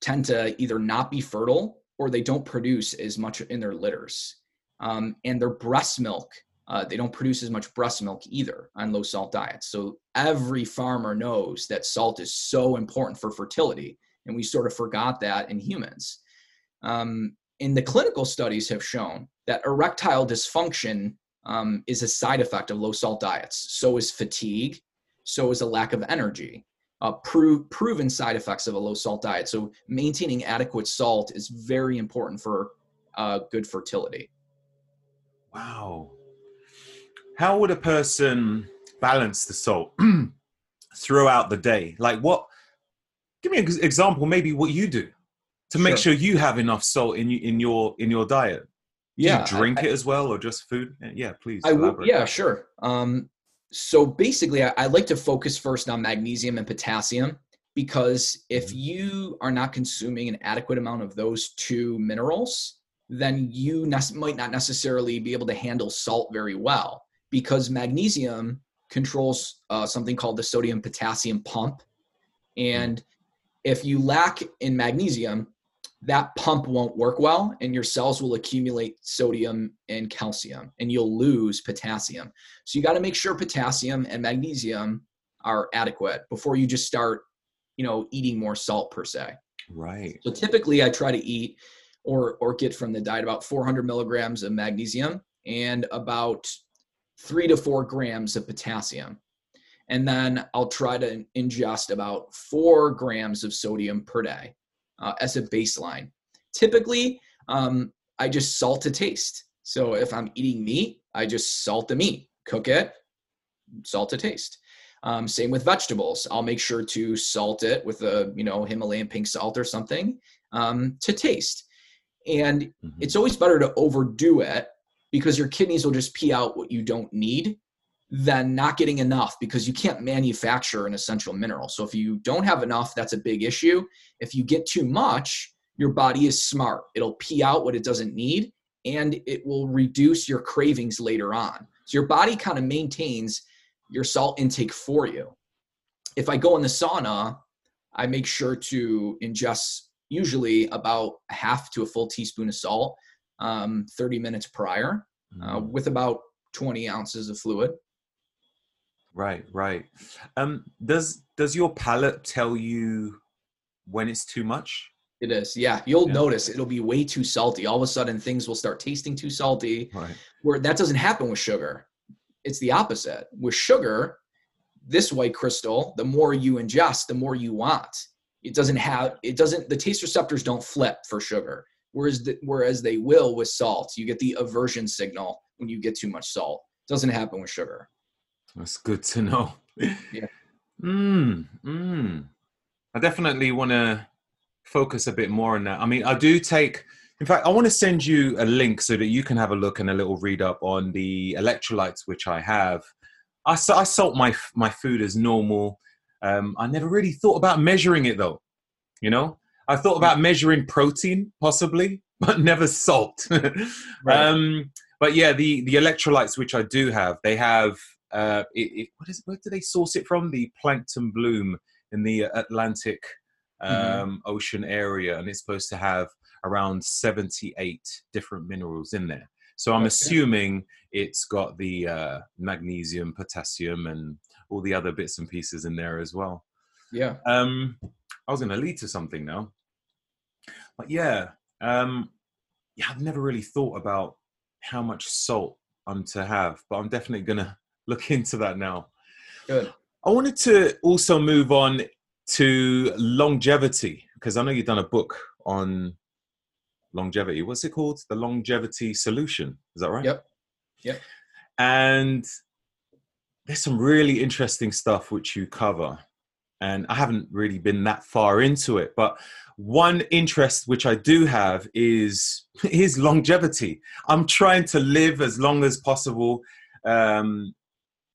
B: tend to either not be fertile or they don't produce as much in their litters. Um, and their breast milk, uh, they don't produce as much breast milk either on low salt diets. So every farmer knows that salt is so important for fertility. And we sort of forgot that in humans. Um, and the clinical studies have shown that erectile dysfunction um, is a side effect of low salt diets. So is fatigue, so is a lack of energy uh, pro- proven side effects of a low salt diet. So maintaining adequate salt is very important for uh, good fertility.
A: Wow. How would a person balance the salt throughout the day? Like what? Give me an example. Maybe what you do to make sure, sure you have enough salt in in your in your diet. Do yeah, you drink I, it as well, or just food? Yeah, please.
B: I w- yeah, sure. Um, so basically, I, I like to focus first on magnesium and potassium because if mm-hmm. you are not consuming an adequate amount of those two minerals, then you ne- might not necessarily be able to handle salt very well because magnesium controls uh, something called the sodium potassium pump. And if you lack in magnesium, that pump won't work well and your cells will accumulate sodium and calcium and you'll lose potassium. So you got to make sure potassium and magnesium are adequate before you just start, you know, eating more salt per se.
A: Right.
B: So typically I try to eat or or get from the diet about 400 milligrams of magnesium and about 3 to 4 grams of potassium. And then I'll try to ingest about 4 grams of sodium per day uh, as a baseline. Typically, um, I just salt to taste. So if I'm eating meat, I just salt the meat, cook it, salt to taste. Um, same with vegetables. I'll make sure to salt it with a you know Himalayan pink salt or something um, to taste. And mm-hmm. it's always better to overdo it because your kidneys will just pee out what you don't need than not getting enough because you can't manufacture an essential mineral. So if you don't have enough, that's a big issue. If you get too much, your body is smart. It'll pee out what it doesn't need and it will reduce your cravings later on. So your body kind of maintains your salt intake for you. If I go in the sauna, I make sure to ingest usually about a half to a full teaspoon of salt um, 30 minutes prior uh, mm. with about 20 ounces of fluid.
A: Right, right. Um, does does your palate tell you when it's too much?
B: It is, yeah. You'll yeah. notice it'll be way too salty. All of a sudden, things will start tasting too salty.
A: Right.
B: Where that doesn't happen with sugar. It's the opposite. With sugar, this white crystal, the more you ingest, the more you want. It doesn't have. It doesn't. The taste receptors don't flip for sugar. Whereas, the, whereas they will with salt. You get the aversion signal when you get too much salt. It doesn't happen with sugar.
A: That's good to know.
B: yeah.
A: Mm, mm. I definitely want to focus a bit more on that. I mean, I do take, in fact, I want to send you a link so that you can have a look and a little read up on the electrolytes which I have. I, I salt my my food as normal. Um, I never really thought about measuring it though. You know, I thought about measuring protein possibly, but never salt. right. um, but yeah, the the electrolytes which I do have, they have uh, it, it, what is where do they source it from? The plankton bloom in the Atlantic mm-hmm. um, mm-hmm. Ocean area, and it's supposed to have around 78 different minerals in there. So I'm okay. assuming it's got the uh, magnesium, potassium, and all the other bits and pieces in there as well.
B: Yeah.
A: Um, I was going to lead to something now, but yeah, um, yeah, I've never really thought about how much salt I'm to have, but I'm definitely gonna look into that now.
B: Good.
A: I wanted to also move on to longevity because I know you've done a book on longevity. What's it called? The longevity solution. Is that right?
B: Yep. Yep.
A: And there's some really interesting stuff which you cover. And I haven't really been that far into it, but one interest which I do have is is longevity. I'm trying to live as long as possible. Um,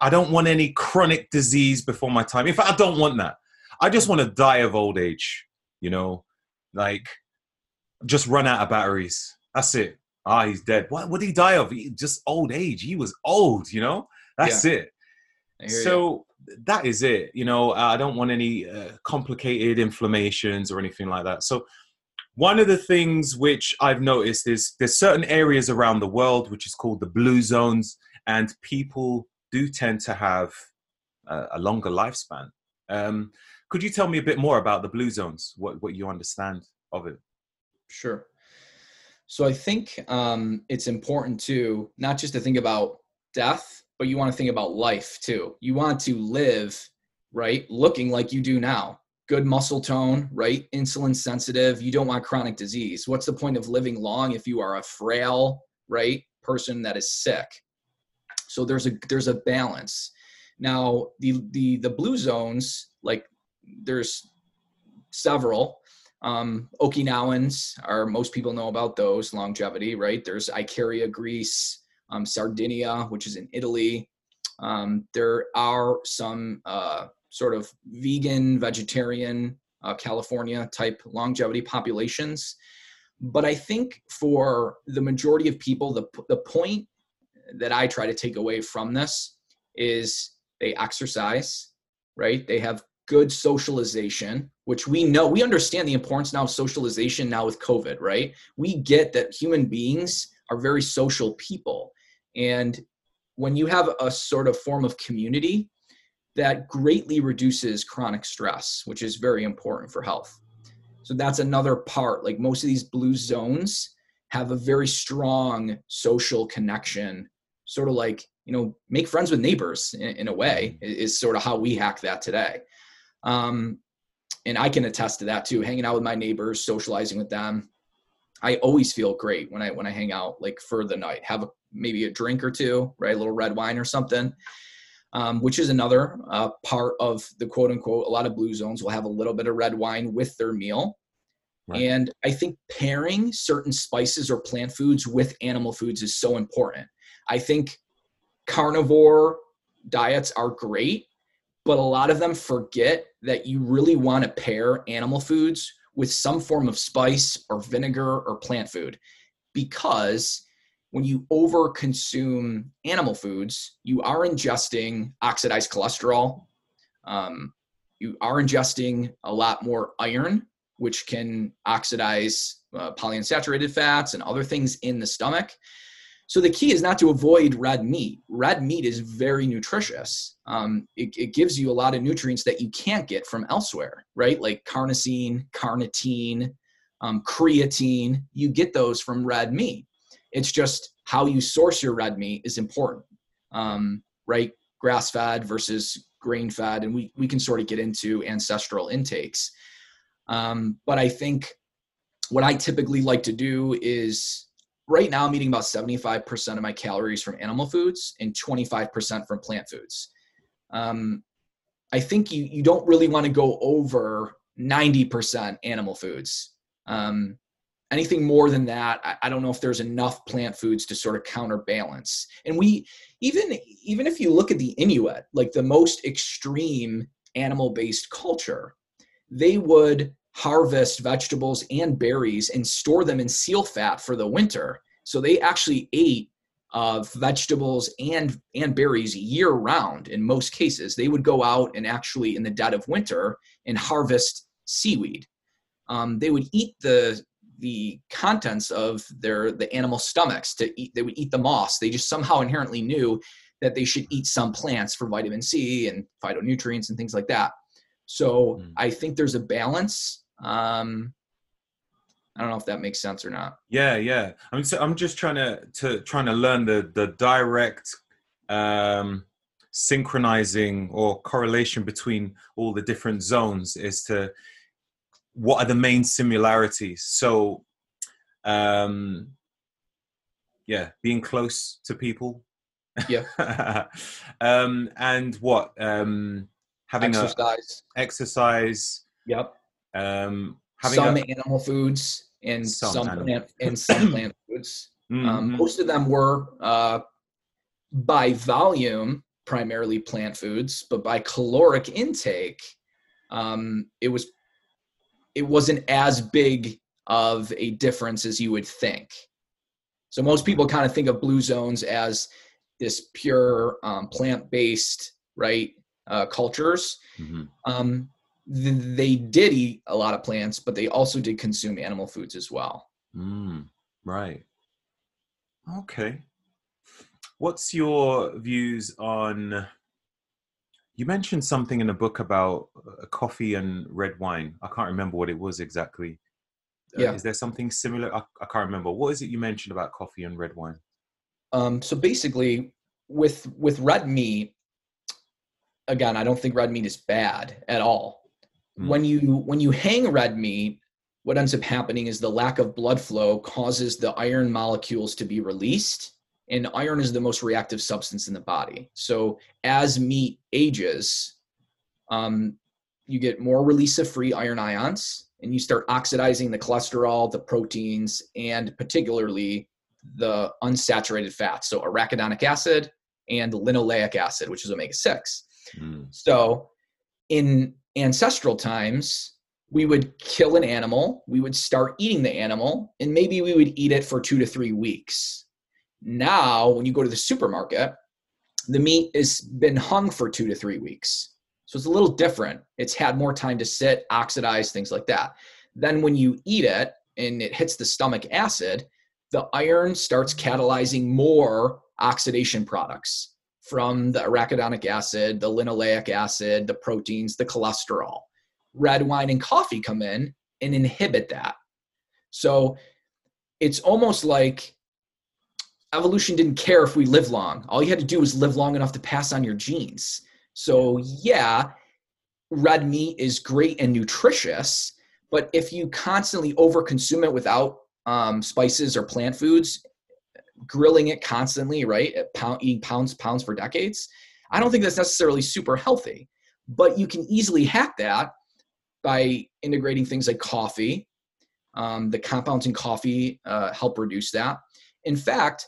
A: I don't want any chronic disease before my time. In fact, I don't want that. I just want to die of old age. You know, like just run out of batteries. That's it. Ah, he's dead. What? What did he die of? He, just old age. He was old. You know. That's
B: Yeah.
A: it. So that is it. You know, I don't want any uh, complicated inflammations or anything like that. So one of the things which I've noticed is there's certain areas around the world which is called the blue zones, and people do tend to have a, longer lifespan. Um, could you tell me a bit more about the blue zones? What what you understand of it?
B: Sure. So I think um, it's important to not just to think about death, but you want to think about life too. You want to live, right, looking like you do now. Good muscle tone, right? Insulin sensitive. You don't want chronic disease. What's the point of living long if you are a frail, right, person that is sick? So there's a there's a balance. Now the the the blue zones, like there's several. Um, Okinawans are most people know about those longevity, right? There's Icaria, Greece, um, Sardinia, which is in Italy. Um, there are some uh, sort of vegan, vegetarian, uh, California type longevity populations. But I think for the majority of people, the, the point that I try to take away from this is they exercise, right? They have good socialization, which we know, we understand the importance now of socialization now with COVID, right? We get that human beings are very social people. And when you have a sort of form of community, that greatly reduces chronic stress, which is very important for health. So that's another part. Like most of these blue zones have a very strong social connection, sort of like, you know, make friends with neighbors in, in a way, is sort of how we hack that today. Um, and I can attest to that too. Hanging out with my neighbors, socializing with them, I always feel great when I when I hang out like for the night. Have a, maybe a drink or two, right? A little red wine or something, um, which is another uh, part of the quote unquote. A lot of blue zones will have a little bit of red wine with their meal.
A: Right.
B: And I think pairing certain spices or plant foods with animal foods is so important. I think carnivore diets are great, but a lot of them forget that you really want to pair animal foods with some form of spice or vinegar or plant food. Because when you over consume animal foods you are ingesting oxidized cholesterol. Um, you are ingesting a lot more iron which can oxidize uh, polyunsaturated fats and other things in the stomach so the key is not to avoid red meat. Red meat is very nutritious. Um, it, it, gives you a lot of nutrients that you can't get from elsewhere, right? Like carnosine, carnitine, um, creatine. You get those from red meat. It's just how you source your red meat is important, um, right? Grass fed versus grain fed, and we we can sort of get into ancestral intakes. Um, but I think what I typically like to do is right now I'm eating about 75% of my calories from animal foods and 25% from plant foods. Um, I think you, you don't really want to go over 90% animal foods. Um, anything more than that, I, I, don't know if there's enough plant foods to sort of counterbalance. And we, even, even if you look at the Inuit, like the most extreme animal based culture, they would harvest vegetables and berries and store them in seal fat for the winter. So they actually ate uh, vegetables and and berries year round. In most cases, they would go out and actually in the dead of winter and harvest seaweed. Um, they would eat the the contents of their the animal stomachs to eat. They would eat the moss. They just somehow inherently knew that they should eat some plants for vitamin C and phytonutrients and things like that. So mm. I think there's a balance um, I don't know if that makes sense or not.
A: Yeah, yeah. I'm so I'm just trying to to trying to learn the the direct um synchronizing or correlation between all the different zones as to what are the main similarities. So, um, yeah, being close to people.
B: Yeah.
A: um, and what? Um, having
B: exercise.
A: a exercise.
B: Yep.
A: Um,
B: having some a, animal foods and some, some plant and some plant foods. Um, mm-hmm. Um, most of them were uh, by volume primarily plant foods, but by caloric intake, um, it was it wasn't as big of a difference as you would think. So most people kind of think of blue zones as this pure um, plant-based, right, uh, cultures. Mm-hmm. Um, they did eat a lot of plants, but they also did consume animal foods as well.
A: Mm, right. Okay. What's your views on? You mentioned something in a book about uh, coffee and red wine. I can't remember what it was exactly. Uh, yeah. Uh, is there something similar? I, I, can't remember. What is it you mentioned about coffee and red wine?
B: Um, so basically, with with red meat, again, I don't think red meat is bad at all. Mm. When you when you hang red meat, what ends up happening is the lack of blood flow causes the iron molecules to be released and iron is the most reactive substance in the body so as meat ages um, you get more release of free iron ions and you start oxidizing the cholesterol the proteins and particularly the unsaturated fats so arachidonic acid and linoleic acid which is omega-6 mm. so in ancestral times we would kill an animal, we would start eating the animal, and maybe we would eat it for two to three weeks. Now, when you go to the supermarket, the meat has been hung for two to three weeks. So it's a little different. It's had more time to sit, oxidize, things like that. Then when you eat it and it hits the stomach acid, the iron starts catalyzing more oxidation products from the arachidonic acid, the linoleic acid, the proteins, the cholesterol red wine and coffee come in and inhibit that. So it's almost like evolution didn't care if we live long. All you had to do was live long enough to pass on your genes. So, yeah, red meat is great and nutritious, but if you constantly overconsume it without um, spices or plant foods, grilling it constantly, right? Pound, eating pounds, pounds for decades, I don't think that's necessarily super healthy. But you can easily hack that by integrating things like coffee. Um, the compounds in coffee uh, help reduce that. In fact,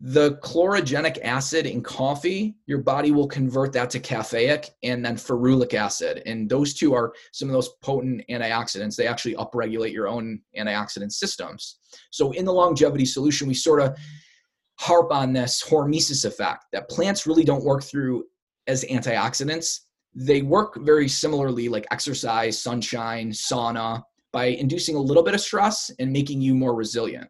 B: the chlorogenic acid in coffee, your body will convert that to caffeic and then ferulic acid. And those two are some of those potent antioxidants. They actually upregulate your own antioxidant systems. So in the longevity solution, we sort of harp on this hormesis effect that plants really don't work through as antioxidants they work very similarly like exercise, sunshine, sauna by inducing a little bit of stress and making you more resilient.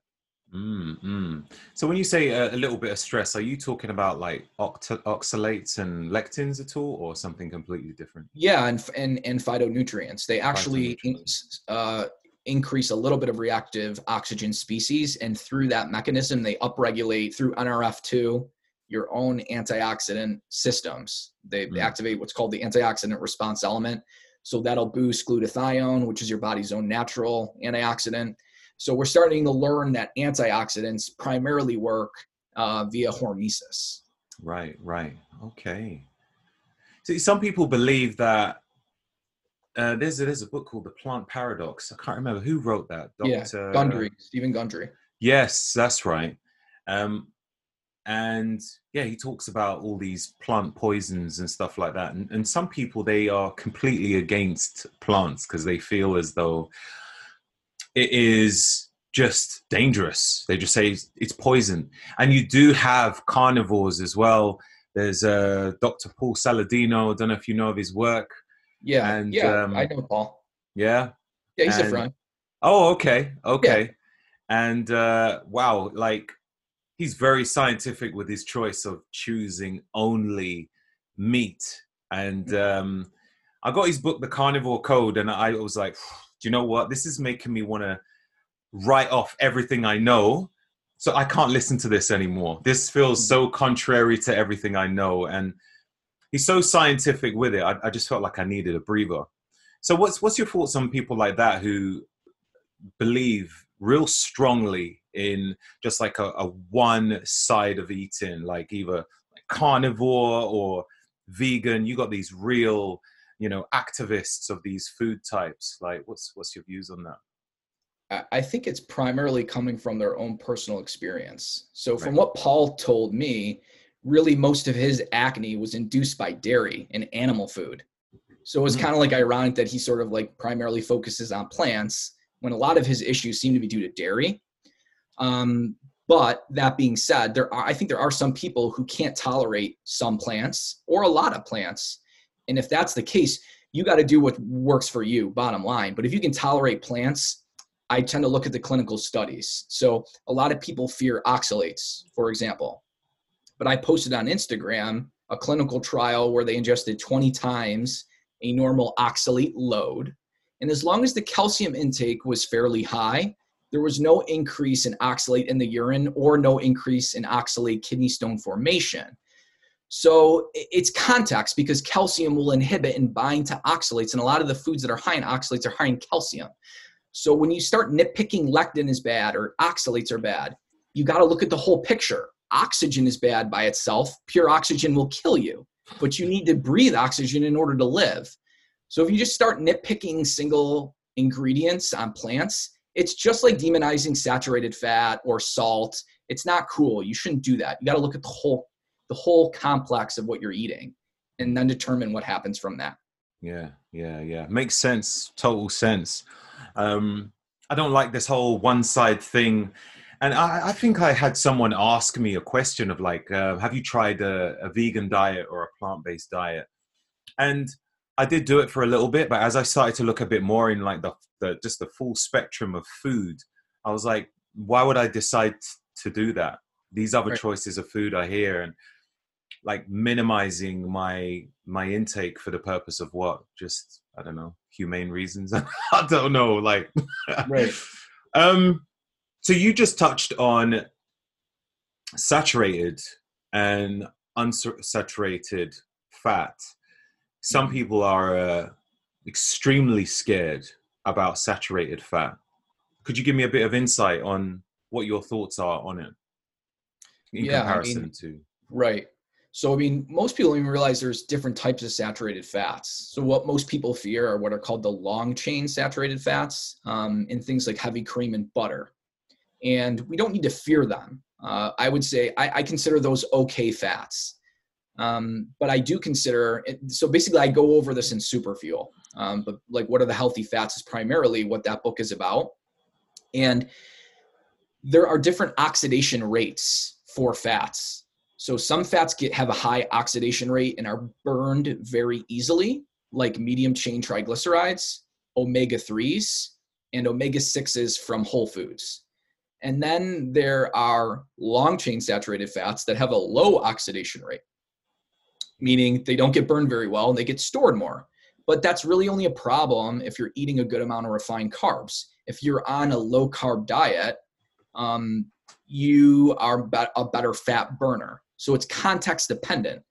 A: Mm-hmm. So when you say a, a, little bit of stress, are you talking about like oct- oxalates and lectins at all, or something completely different?
B: Yeah, and and, and phytonutrients. They actually phytonutrients. Uh, increase a little bit of reactive oxygen species, and through that mechanism, they upregulate through NRF2 your own antioxidant systems. They, mm. activate what's called the antioxidant response element. So that'll boost glutathione, which is your body's own natural antioxidant. So we're starting to learn that antioxidants primarily work uh, via hormesis.
A: Right, right. Okay. See, some people believe that uh, there's, a, there's a book called The Plant Paradox. I can't remember who wrote that.
B: Dr. Yeah, Gundry, Stephen Gundry.
A: Yes, that's right. Um, and yeah he talks about all these plant poisons and stuff like that and, and some people they are completely against plants because they feel as though it is just dangerous. They just say it's poison. And you do have carnivores as well. There's uh, dr paul saladino. I don't know if you know of his work.
B: Yeah and yeah um, i know paul.
A: Yeah?
B: Yeah he's and, a friend
A: oh okay okay. Yeah. and uh wow like he's very scientific with his choice of choosing only meat. And mm. um, I got his book, The Carnivore Code, and I was like, you know what? This is making me want to write off everything I know. So I can't listen to this anymore. This feels so contrary to everything I know. And he's so scientific with it. I, I just felt like I needed a breather. So what's what's your thoughts on people like that who believe real strongly in just like a, a one side of eating, like either carnivore or vegan? You got these real, you know, activists of these food types. Like, what's what's your views on that?
B: I think it's primarily coming from their own personal experience. So, from right. what Paul told me, really most of his acne was induced by dairy and animal food. So, it's mm-hmm. kind of like ironic that he sort of like primarily focuses on plants when a lot of his issues seem to be due to dairy. Um, but that being said, there are I think there are some people who can't tolerate some plants or a lot of plants. And if that's the case, you got to do what works for you, bottom line. But if you can tolerate plants, I tend to look at the clinical studies. So a lot of people fear oxalates, for example. But I posted on Instagram a clinical trial where they ingested 20 times a normal oxalate load. And as long as the calcium intake was fairly high, there was no increase in oxalate in the urine or no increase in oxalate kidney stone formation. So it's context because calcium will inhibit and bind to oxalates, and a lot of the foods that are high in oxalates are high in calcium. So when you start nitpicking lectin is bad or oxalates are bad, you got to look at the whole picture. Oxygen is bad by itself. Pure oxygen will kill you, but you need to breathe oxygen in order to live. So if you just start nitpicking single ingredients on plants, it's just like demonizing saturated fat or salt. It's not cool. You shouldn't do that. You got to look at the whole the whole complex of what you're eating and then determine what happens from that.
A: Yeah, yeah, yeah. Makes sense. Total sense. Um I don't like this whole one side thing. And I, I, think I had someone ask me a question of like, uh, have you tried a, a vegan diet or a plant based diet? And I did do it for a little bit, but as I started to look a bit more in like the, the just the full spectrum of food, I was like, why would I decide to do that? These other right. choices of food are here, and like minimizing my my intake for the purpose of what? Just I don't know, humane reasons. I don't know, like right. um, so you just touched on saturated and unsaturated fat some people are uh, extremely scared about saturated fat. Could you give me a bit of insight on what your thoughts are on it in yeah, comparison I mean, to?
B: Right. So, I mean, most people even realize there's different types of saturated fats. So, what most people fear are what are called the long chain saturated fats um, in things like heavy cream and butter. And we don't need to fear them. Uh, I would say I, I consider those okay fats. Um, but I do consider so basically I go over this in Superfuel. Um, but like what are the healthy fats is primarily what that book is about. And there are different oxidation rates for fats. So some fats get have a high oxidation rate and are burned very easily, like medium chain triglycerides, omega 3s, and omega 6s from whole foods. And then there are long chain saturated fats that have a low oxidation rate meaning they don't get burned very well and they get stored more. But that's really only a problem if you're eating a good amount of refined carbs. If you're on a low carb diet, um, you are a better fat burner. So it's context dependent.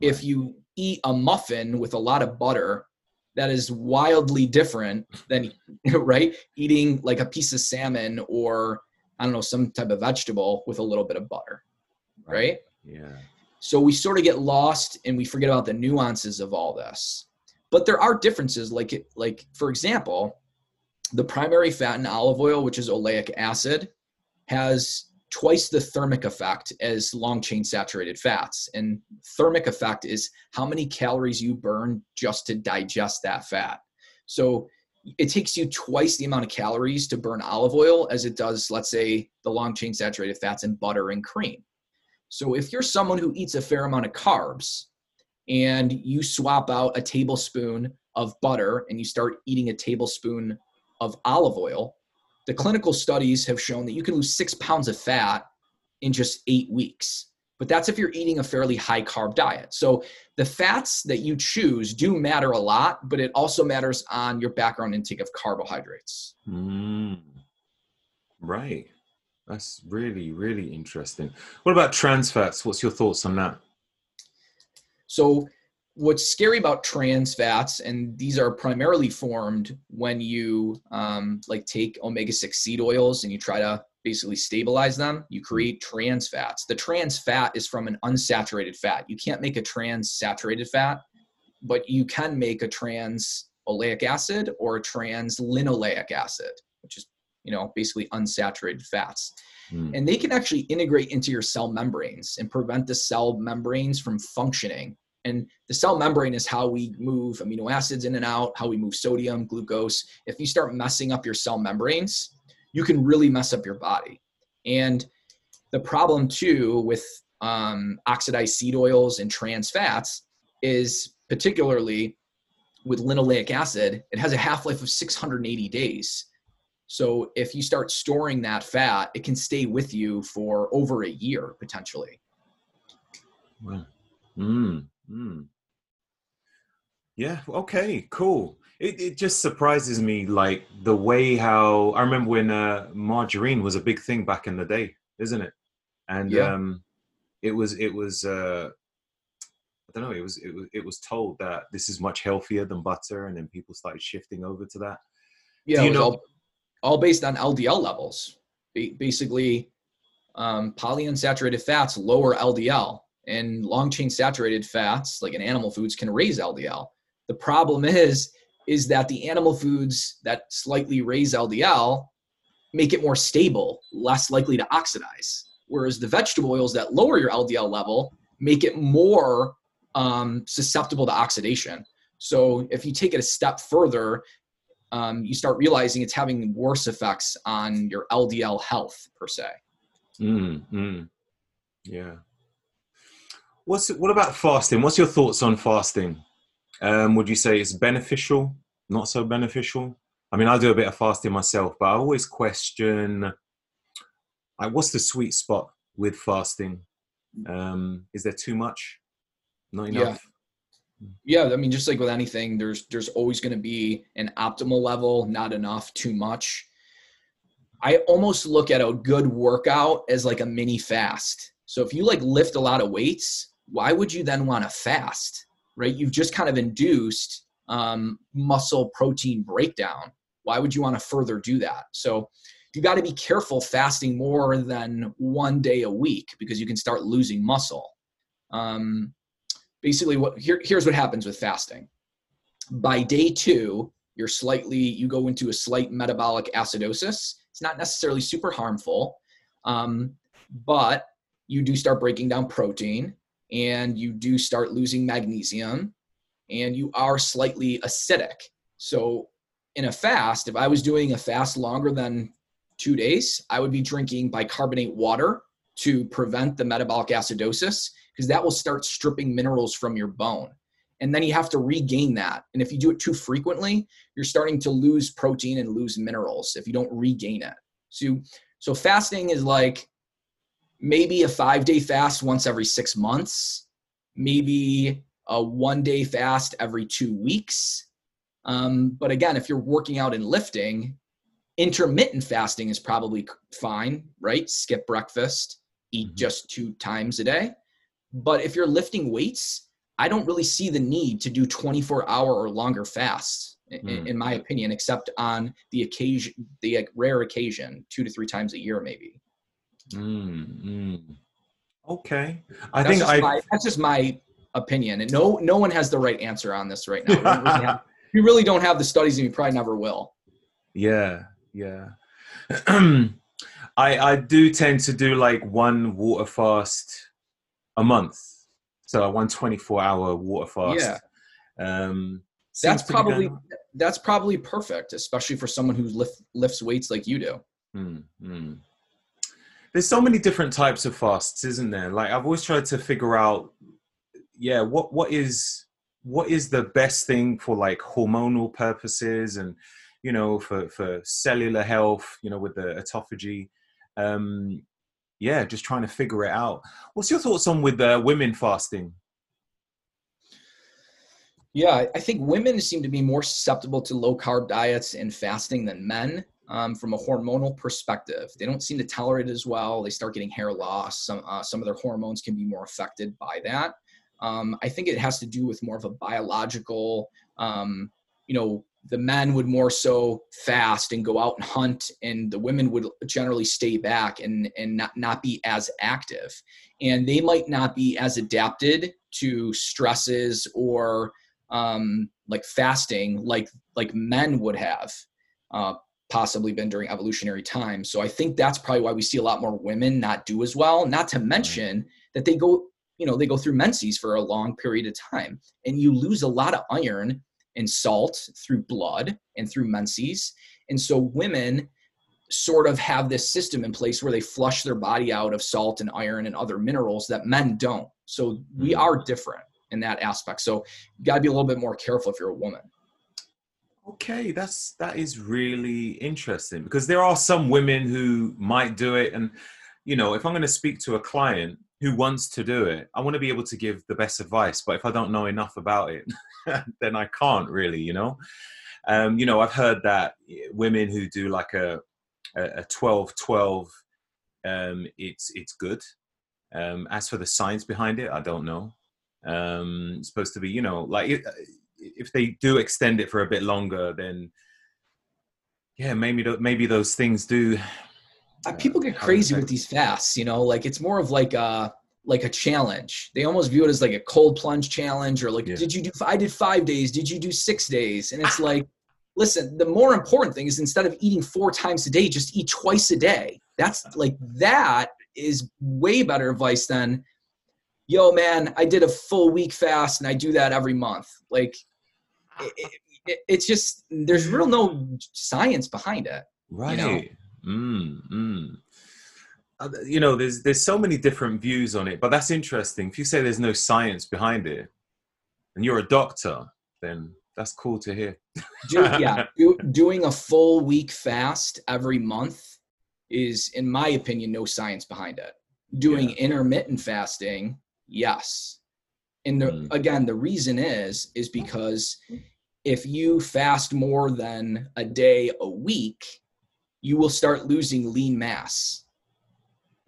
B: If you eat a muffin with a lot of butter, that is wildly different than right eating like a piece of salmon or I don't know some type of vegetable with a little bit of butter, right?
A: Yeah.
B: So we sort of get lost and we forget about the nuances of all this. But there are differences, like like for example, the primary fat in olive oil, which is oleic acid, has twice the thermic effect as long chain saturated fats. And thermic effect is how many calories you burn just to digest that fat. So it takes you twice the amount of calories to burn olive oil as it does, let's say, the long chain saturated fats in butter and cream. So if you're someone who eats a fair amount of carbs and you swap out a tablespoon of butter and you start eating a tablespoon of olive oil, the clinical studies have shown that you can lose six pounds of fat in just eight weeks. But that's if you're eating a fairly high carb diet. So the fats that you choose do matter a lot, but it also matters on your background intake of carbohydrates.
A: Mm, right. That's really, really interesting. What about trans fats? What's your thoughts on that?
B: So, what's scary about trans fats, and these are primarily formed when you um, like take omega-6 seed oils and you try to basically stabilize them, you create trans fats. The trans fat is from an unsaturated fat. You can't make a trans saturated fat, but you can make a trans oleic acid or a trans linoleic acid, which is you know basically unsaturated fats. Mm. And they can actually integrate into your cell membranes and prevent the cell membranes from functioning and the cell membrane is how we move amino acids in and out, how we move sodium, glucose. If you start messing up your cell membranes, you can really mess up your body. And the problem too with um, oxidized seed oils and trans fats is particularly with linoleic acid, it has a half life of 680 days. So if you start storing that fat, it can stay with you for over a year potentially.
A: Wow. Mm. Mm. Yeah. Okay. Cool. It it just surprises me, like the way how I remember when uh, margarine was a big thing back in the day, isn't it? And yeah. um, it was it was uh, I don't know. It was it was it was told that this is much healthier than butter, and then people started shifting over to that.
B: Yeah, you know, all, all, based on LDL levels. Basically, um, polyunsaturated fats lower LDL, and long chain saturated fats like in animal foods can raise LDL. The problem is is that the animal foods that slightly raise LDL make it more stable, less likely to oxidize. Whereas the vegetable oils that lower your LDL level make it more um, susceptible to oxidation. So if you take it a step further, um, you start realizing it's having worse effects on your LDL health per se.
A: Mm, mm. Yeah. What's what about fasting? What's your thoughts on fasting? Um, would you say it's beneficial? Not so beneficial? I mean, I do a bit of fasting myself, but I always question like what's the sweet spot with fasting? Um, is there too much? Not enough?
B: Yeah. yeah, I mean, just like with anything, there's there's always going to be an optimal level, not enough, too much. I almost look at a good workout as like a mini fast. So if you like lift a lot of weights, why would you then want to fast, right? You've just kind of induced um, muscle protein breakdown. Why would you want to further do that? So you got to be careful fasting more than one day a week because you can start losing muscle. Um, basically, what here, here's what happens with fasting. By day two, you're slightly you go into a slight metabolic acidosis. It's not necessarily super harmful, um, but you do start breaking down protein and you do start losing magnesium and you are slightly acidic. So, in a fast, if I was doing a fast longer than two days, I would be drinking bicarbonate water to prevent the metabolic acidosis because that will start stripping minerals from your bone. And then you have to regain that. And if you do it too frequently, you're starting to lose protein and lose minerals if you don't regain it. So, so fasting is like maybe a five day fast once every six months, maybe a one day fast every two weeks. Um, but again, if you're working out and lifting, intermittent fasting is probably fine, right? Skip breakfast, eat mm-hmm. just two times a day. But if you're lifting weights, I don't really see the need to do 24 hour or longer fasts, mm. in, in, my opinion, except on the occasion, the rare occasion, two to three times a year, maybe.
A: Mm, mm. Okay, I
B: that's
A: think I.
B: My, that's just my opinion, and no, no one has the right answer on this right now. we, really have, we really don't have the studies, and we probably never will.
A: Yeah, yeah. I I do tend to do like one water fast a month, so one 24 hour water fast.
B: Yeah. Um, that's probably that's probably perfect, especially for someone who lift, lifts weights like you do.
A: Mm, mm there's so many different types of fasts, isn't there? Like I've always tried to figure out, yeah, what what is what is the best thing for like hormonal purposes and you know for for cellular health, you know, with the autophagy. Um, yeah, just trying to figure it out. What's your thoughts on with uh, women fasting?
B: Yeah, I think women seem to be more susceptible to low carb diets and fasting than men um, from a hormonal perspective. They don't seem to tolerate it as well. They start getting hair loss. Some uh, some of their hormones can be more affected by that. Um, I think it has to do with more of a biological, um, you know, the men would more so fast and go out and hunt and the women would generally stay back and and not, not be as active and they might not be as adapted to stresses or um, like fasting like like men would have uh, possibly been during evolutionary time so i think that's probably why we see a lot more women not do as well not to mention that they go you know they go through menses for a long period of time and you lose a lot of iron and salt through blood and through menses. And so women sort of have this system in place where they flush their body out of salt and iron and other minerals that men don't. So we hmm. are different in that aspect. So you got to be a little bit more careful if you're a woman.
A: Okay, that's that is really interesting because there are some women who might do it and you know, if I'm going to speak to a client who wants to do it, I want to be able to give the best advice, but if I don't know enough about it, then I can't really, you know. Um, you know, I've heard that women who do like a a 12 12 um, it's it's good. Um, as for the science behind it, I don't know. Um, it's supposed to be, you know, like if, if they do extend it for a bit longer, then yeah, maybe maybe those things do.
B: Uh, people get crazy with these fasts, you know, like it's more of like a like a challenge. They almost view it as like a cold plunge challenge or like, yeah. did you do, I did five days. Did you do six days? And it's like, listen, the more important thing is instead of eating four times a day, just eat twice a day. That's like, that is way better advice than, yo, man, I did a full week fast and I do that every month. Like, it, it, it's just, there's real no science behind it.
A: Right. You know? mm, mm. Uh, you know there's there's so many different views on it but that's interesting if you say there's no science behind it and you're a doctor then that's cool to hear
B: do, yeah do, doing a full week fast every month is in my opinion no science behind it doing yeah. intermittent fasting yes and the, mm. again the reason is is because if you fast more than a day a week you will start losing lean mass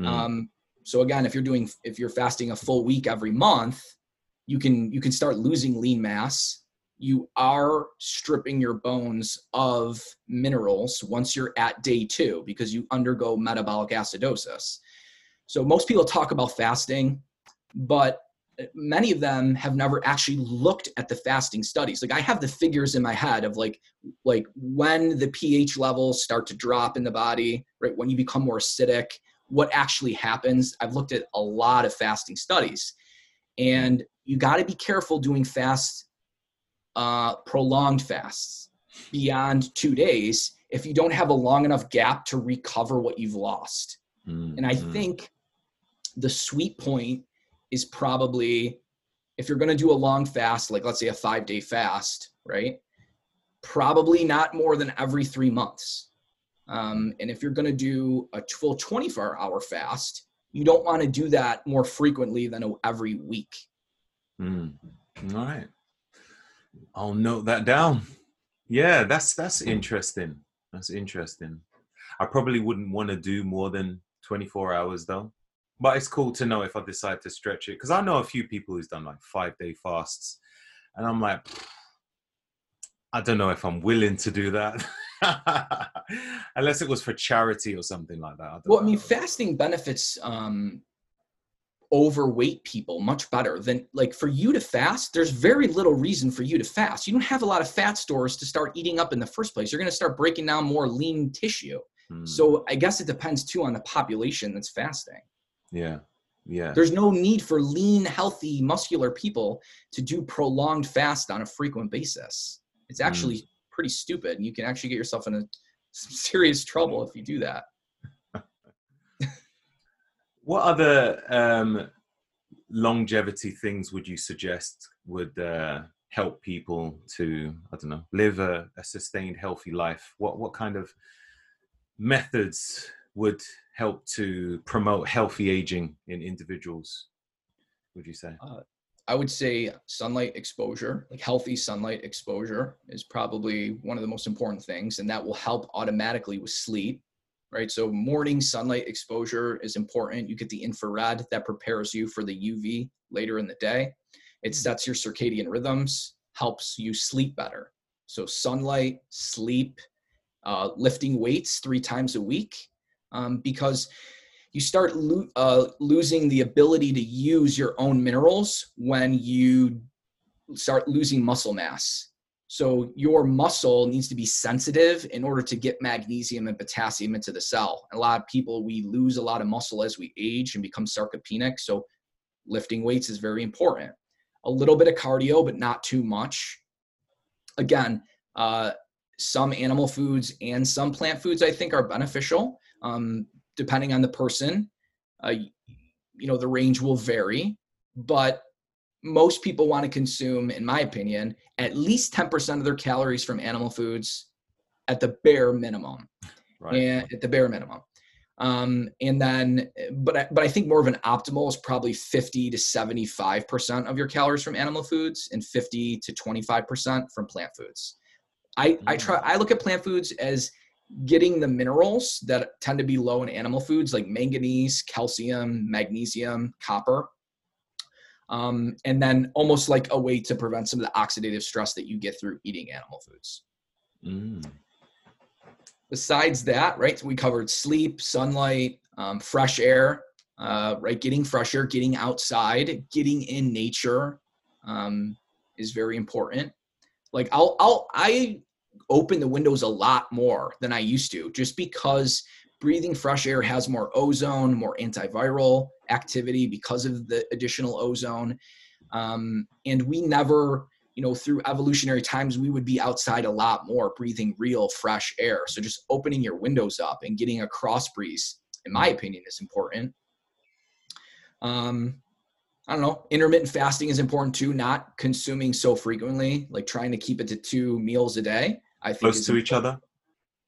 B: Mm. Um, so again, if you're doing if you're fasting a full week every month, you can you can start losing lean mass. You are stripping your bones of minerals once you're at day two because you undergo metabolic acidosis. So most people talk about fasting, but many of them have never actually looked at the fasting studies like i have the figures in my head of like like when the ph levels start to drop in the body right when you become more acidic what actually happens. I've looked at a lot of fasting studies, and you got to be careful doing fast, uh, prolonged fasts beyond two days if you don't have a long enough gap to recover what you've lost. Mm-hmm. And I think the sweet point is probably if you're going to do a long fast, like let's say a five day fast, right? Probably not more than every three months. Um, and if you're going to do a full 24 hour fast, you don't want to do that more frequently than every week.
A: Mm. All right. I'll note that down. Yeah, that's that's interesting. That's interesting. I probably wouldn't want to do more than 24 hours though. But it's cool to know if I decide to stretch it because I know a few people who's done like five day fasts, and I'm like, I don't know if I'm willing to do that. Unless it was for charity or something like that. I
B: well, know. I mean, fasting benefits um, overweight people much better than like for you to fast. There's very little reason for you to fast. You don't have a lot of fat stores to start eating up in the first place. You're going to start breaking down more lean tissue. Hmm. So I guess it depends too on the population that's fasting.
A: Yeah. Yeah.
B: There's no need for lean, healthy, muscular people to do prolonged fast on a frequent basis. It's actually mm pretty stupid and you can actually get yourself in a, some serious trouble if you do that
A: what other um, longevity things would you suggest would uh, help people to i don't know live a, a, sustained healthy life what what kind of methods would help to promote healthy aging in individuals would you say uh,
B: I would say sunlight exposure, like healthy sunlight exposure, is probably one of the most important things, and that will help automatically with sleep, right? So, morning sunlight exposure is important. You get the infrared that prepares you for the UV later in the day. It sets your circadian rhythms, helps you sleep better. So sunlight, sleep, uh, lifting weights three times a week, um, because you start lo- uh, losing the ability to use your own minerals when you start losing muscle mass. So your muscle needs to be sensitive in order to get magnesium and potassium into the cell. A lot of people we lose a lot of muscle as we age and become sarcopenic. So lifting weights is very important. A little bit of cardio, but not too much. Again, uh, some animal foods and some plant foods I think are beneficial, um, depending on the person. Uh, you know, the range will vary, but most people want to consume, in my opinion, at least 10% of their calories from animal foods at the bare minimum. Right. And at the bare minimum. Um, and then, but I, but I think more of an optimal is probably 50 to 75 percent of your calories from animal foods, and 50 to 25 percent from plant foods. I I try mm. I look at plant foods as getting the minerals that tend to be low in animal foods like manganese, calcium, magnesium, copper, um, and then almost like a way to prevent some of the oxidative stress that you get through eating animal foods. Mm. Besides that, right, we covered sleep, sunlight, um, fresh air, uh, right, getting fresh air, getting outside, getting in nature um, is very important. Like I'll, I'll, I open the windows a lot more than I used to, just because breathing fresh air has more ozone, more antiviral activity because of the additional ozone. Um, and we never, you know, through evolutionary times, we would be outside a lot more breathing real fresh air. So just opening your windows up and getting a cross breeze, in my opinion, is important. Um, I don't know. Intermittent fasting is important too. Not consuming so frequently, like trying to keep it to two meals a day.
A: I think close to important. each other.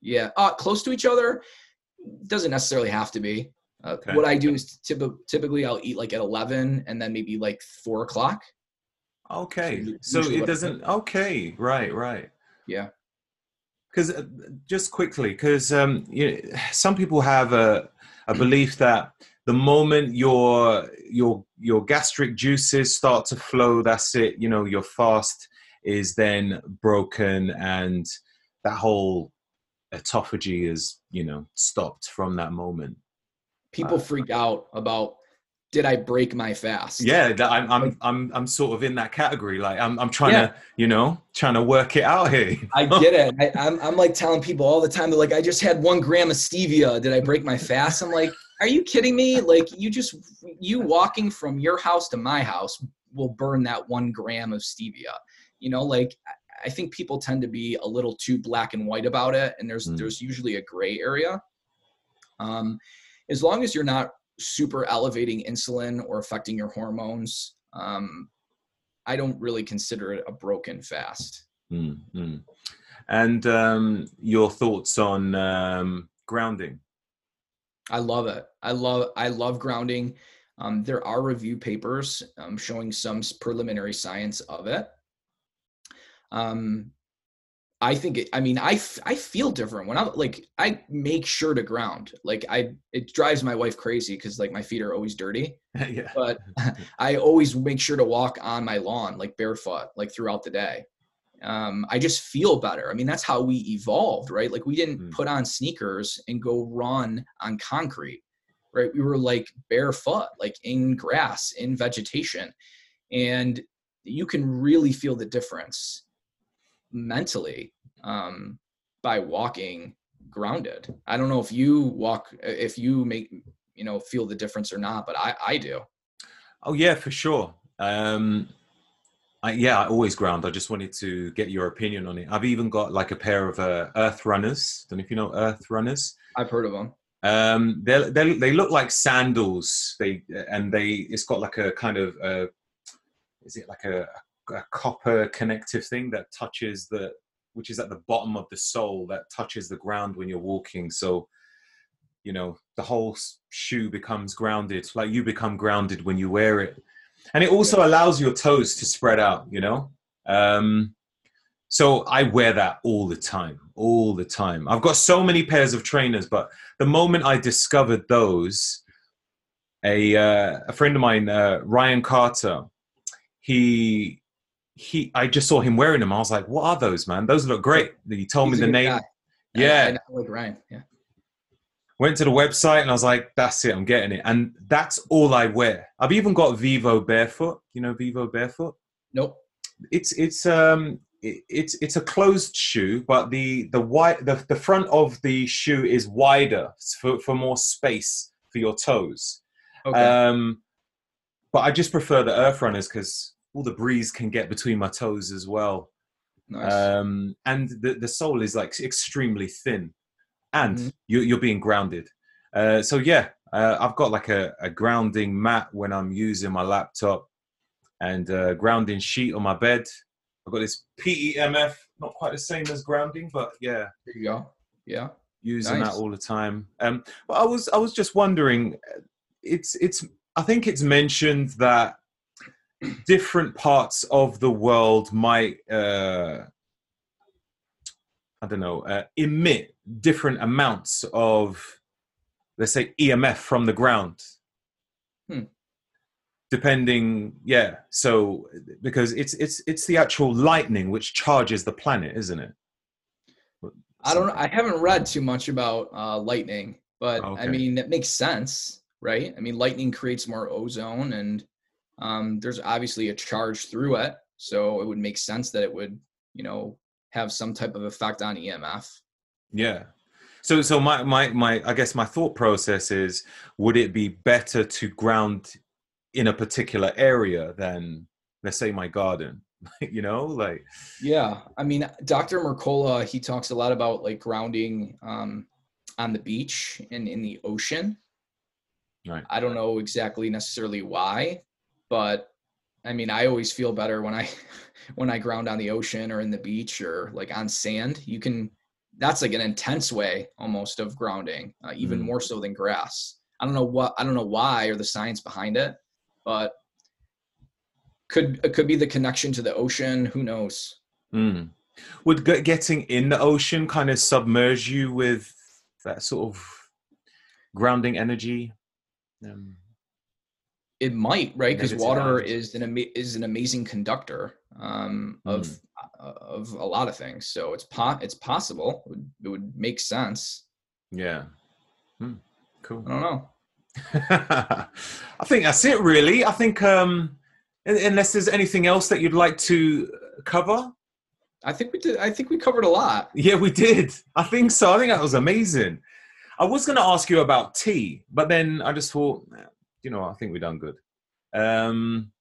B: Yeah, uh, close to each other doesn't necessarily have to be. Uh, okay. What I do is typ- typically I'll eat like at 11 and then maybe like four o'clock.
A: Okay. So, so it doesn't, okay. Right, right.
B: Yeah.
A: Because uh, just quickly, because um, you know, some people have a, a belief that the moment your your your gastric juices start to flow, that's it. You know, your fast is then broken, and that whole autophagy is you know stopped from that moment
B: people uh, freak out about did I break my fast?
A: Yeah, I'm I'm I'm I'm sort of in that category. Like I'm I'm trying yeah. to you know trying to work it out here.
B: I get it. I, I'm I'm like telling people all the time. They're like, I just had one gram of stevia. Did I break my fast? I'm like, are you kidding me? Like you just you walking from your house to my house will burn that one gram of stevia. You know, like I think people tend to be a little too black and white about it, and there's mm. there's usually a gray area. Um, as long as you're not super elevating insulin or affecting your hormones, um, I don't really consider it a broken fast.
A: Mm-hmm. And um, your thoughts on um, grounding?
B: I love it. I love I love grounding. Um, there are review papers um, showing some preliminary science of it. Um, I think it, I mean I, f- I feel different when I'm like I make sure to ground like I it drives my wife crazy because like my feet are always dirty yeah. but I always make sure to walk on my lawn like barefoot like throughout the day um, I just feel better I mean that's how we evolved right like we didn't mm. put on sneakers and go run on concrete right we were like barefoot like in grass in vegetation and you can really feel the difference mentally um, by walking grounded. I don't know if you walk, if you make, you know, feel the difference or not, but I, I do.
A: Oh yeah, for sure. Um, I, yeah, I always ground. I just wanted to get your opinion on it. I've even got like a pair of uh, Earth Runners. Don't know if you know Earth Runners.
B: I've heard of them.
A: Um, they they they look like sandals. They and they it's got like a kind of uh, is it like a, a copper connective thing that touches the which is at the bottom of the sole that touches the ground when you're walking so you know the whole shoe becomes grounded like you become grounded when you wear it and it also allows your toes to spread out you know um, so i wear that all the time all the time i've got so many pairs of trainers but the moment i discovered those a, uh, a friend of mine uh, ryan carter he he I just saw him wearing them. I was like, what are those, man? Those look great. He told
B: He's
A: me the name.
B: guy.
A: Yeah.
B: I, I know, like Ryan. Yeah.
A: Went to the website and I was like, that's it, I'm getting it. And that's all I wear. I've even got Vivo Barefoot. You know Vivo Barefoot?
B: Nope.
A: It's it's um it, it's it's a closed shoe, but the the wide the, the front of the shoe is wider for, for more space for your toes.
B: Okay.
A: Um but I just prefer the earth runners because all the breeze can get between my toes as well.
B: nice.
A: um, and the, the sole is like extremely thin and
B: Mhm.
A: you, you're being grounded uh, so yeah uh, i've got like a, a grounding mat when i'm using my laptop and a grounding sheet on my bed i've got this PEMF not quite the same as grounding but yeah
B: there you go. Yeah.
A: using
B: Nice.
A: that all the time um, but i was i was just wondering it's it's i think it's mentioned that different parts of the world might uh i don't know uh, emit different amounts of let's say emf from the ground
B: Hmm.
A: depending yeah so because it's it's it's the actual lightning which charges the planet isn't it
B: I don't. I haven't read too much about uh, lightning, but
A: Okay.
B: I mean it makes sense, right? I mean lightning creates more ozone, and um, there's obviously a charge through it, so it would make sense that it would, you know, have some type of effect on EMF.
A: Yeah. So so my my my I guess my thought process is would it be better to ground in a particular area than let's say my garden? you know, like
B: Yeah, I mean, Dr. Mercola, he talks a lot about like grounding um, on the beach and in the ocean.
A: Right.
B: I don't know exactly necessarily why, but I mean, I always feel better when I when I ground on the ocean or in the beach or like on sand. You can that's like an intense way almost of grounding, uh, even
A: Mm.
B: more so than grass. I don't know what I don't know why or the science behind it, but could it could be the connection to the ocean. Who knows?
A: mm. would get, getting in the ocean kind of submerge you with that sort of grounding energy? Um,
B: It might, right? Because water is an ama- is an amazing conductor um, of
A: Mm.
B: uh, of a lot of things. So it's po- it's possible. It would, it would make sense.
A: yeah. Hmm. Cool.
B: I don't know.
A: I think that's it, really. I think, um, unless there's anything else that you'd like to cover.
B: I think we did. I think we covered a lot.
A: Yeah, we did. I think so. I think that was amazing. I was going to ask you about tea, but then I just thought, you know, I think we've done good. Um,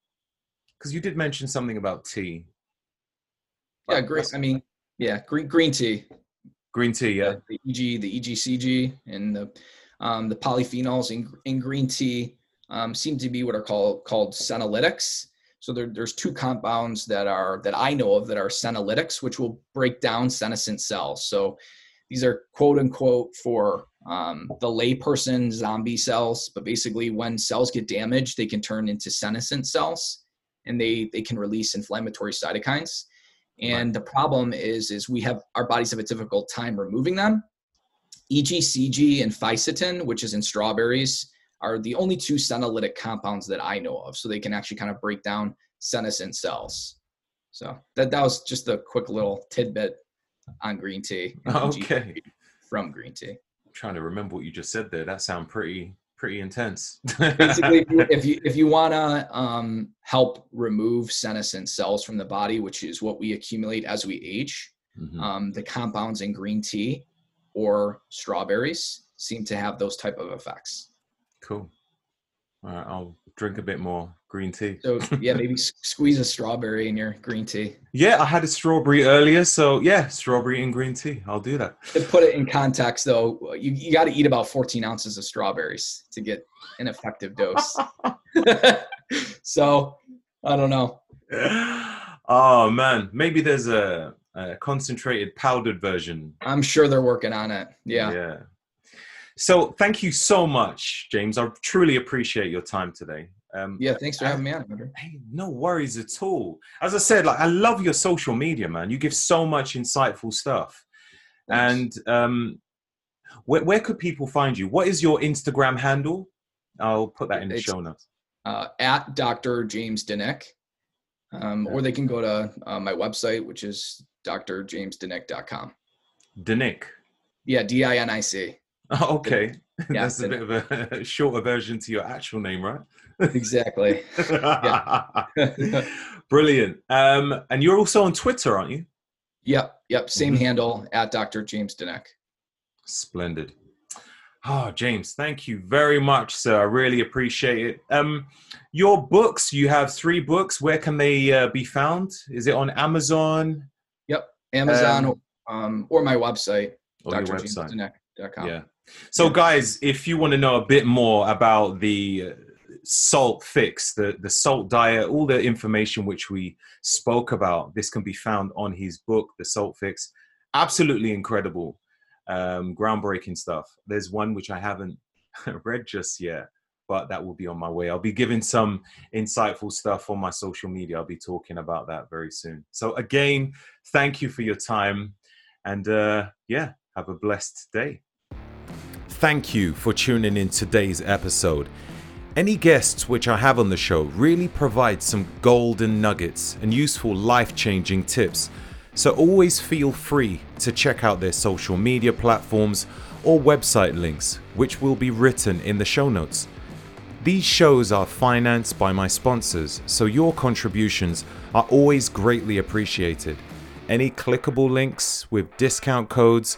A: because you did mention something about tea.
B: Yeah,
A: But
B: great.
A: that's-
B: I mean, yeah, green green tea.
A: green tea. Yeah.
B: the EG, the EGCG, and the um, the polyphenols in in green tea um, seem to be what are called called senolytics. So there, there's two compounds that are that I know of that are senolytics, which will break down senescent cells. So these are quote unquote for um, the layperson zombie cells, but basically when cells get damaged, they can turn into senescent cells, and they they can release inflammatory cytokines. And the problem is, is we have our bodies have a difficult time removing them. EGCG and fisetin, which is in strawberries, are the only two senolytic compounds that I know of. So they can actually kind of break down senescent cells. So that that was just a quick little tidbit on green tea.
A: Okay.
B: From green tea.
A: Trying to remember what you just said there. That sounded pretty pretty intense.
B: basically if you if you, if you want to um, help remove senescent cells from the body which is what we accumulate as we age
A: Mhm.
B: um, the compounds in green tea or strawberries seem to have those type of effects
A: Cool. All right, I'll drink a bit more green tea.
B: so yeah maybe squeeze a strawberry in your green tea
A: Yeah, I had a strawberry earlier, so yeah, strawberry and green tea. I'll do that.
B: to put it in context though you, you got to eat about 14 ounces of strawberries to get an effective dose so i don't know
A: oh man, maybe there's a, a concentrated powdered version.
B: i'm sure they're working on it yeah
A: Yeah. So thank you so much, James. I truly appreciate your time today. Um,
B: yeah thanks for having me on Andrew.
A: Hey, no worries at all. As I said, like I love your social media, man. You give so much insightful stuff.
B: Thanks.
A: And um, where, where could people find you? What is your Instagram handle? I'll put that in the
B: It's-
A: show notes.
B: uh, at Dr. James Dinic. Um, or they can go to uh, my website, which is drjamesdinic.com.
A: Dinic.
B: Yeah, D I N I C.
A: Oh, okay.
B: Yeah,
A: That's a bit of a shorter version to your actual name, right?
B: Exactly.
A: Brilliant. Um, and you're also on Twitter, aren't you?
B: Yep. Yep. Same
A: Mhm.
B: handle at Dr. James Dinic.
A: Splendid. Oh, James, thank you very much, sir. I really appreciate it. Um, your books, you have three books. Where can they uh, be found? Is it on Amazon
B: Yep. Amazon
A: Um,
B: um, or my website,
A: or? Yeah. So, guys, if you want to know a bit more about the uh, salt fix, the, the salt diet, all the information which we spoke about, this can be found on his book, The Salt Fix. Absolutely incredible, um, groundbreaking stuff. There's one which I haven't read just yet, but that will be on my way. I'll be giving some insightful stuff on my social media. I'll be talking about that very soon. So, again, thank you for your time. And uh, yeah, have a blessed day. Thank you for tuning in today's episode. Any guests which I have on the show really provide some golden nuggets and useful life changing tips. So always feel free to check out their social media platforms or website links, which will be written in the show notes. These shows are financed by my sponsors, so your contributions are always greatly appreciated. Any clickable links with discount codes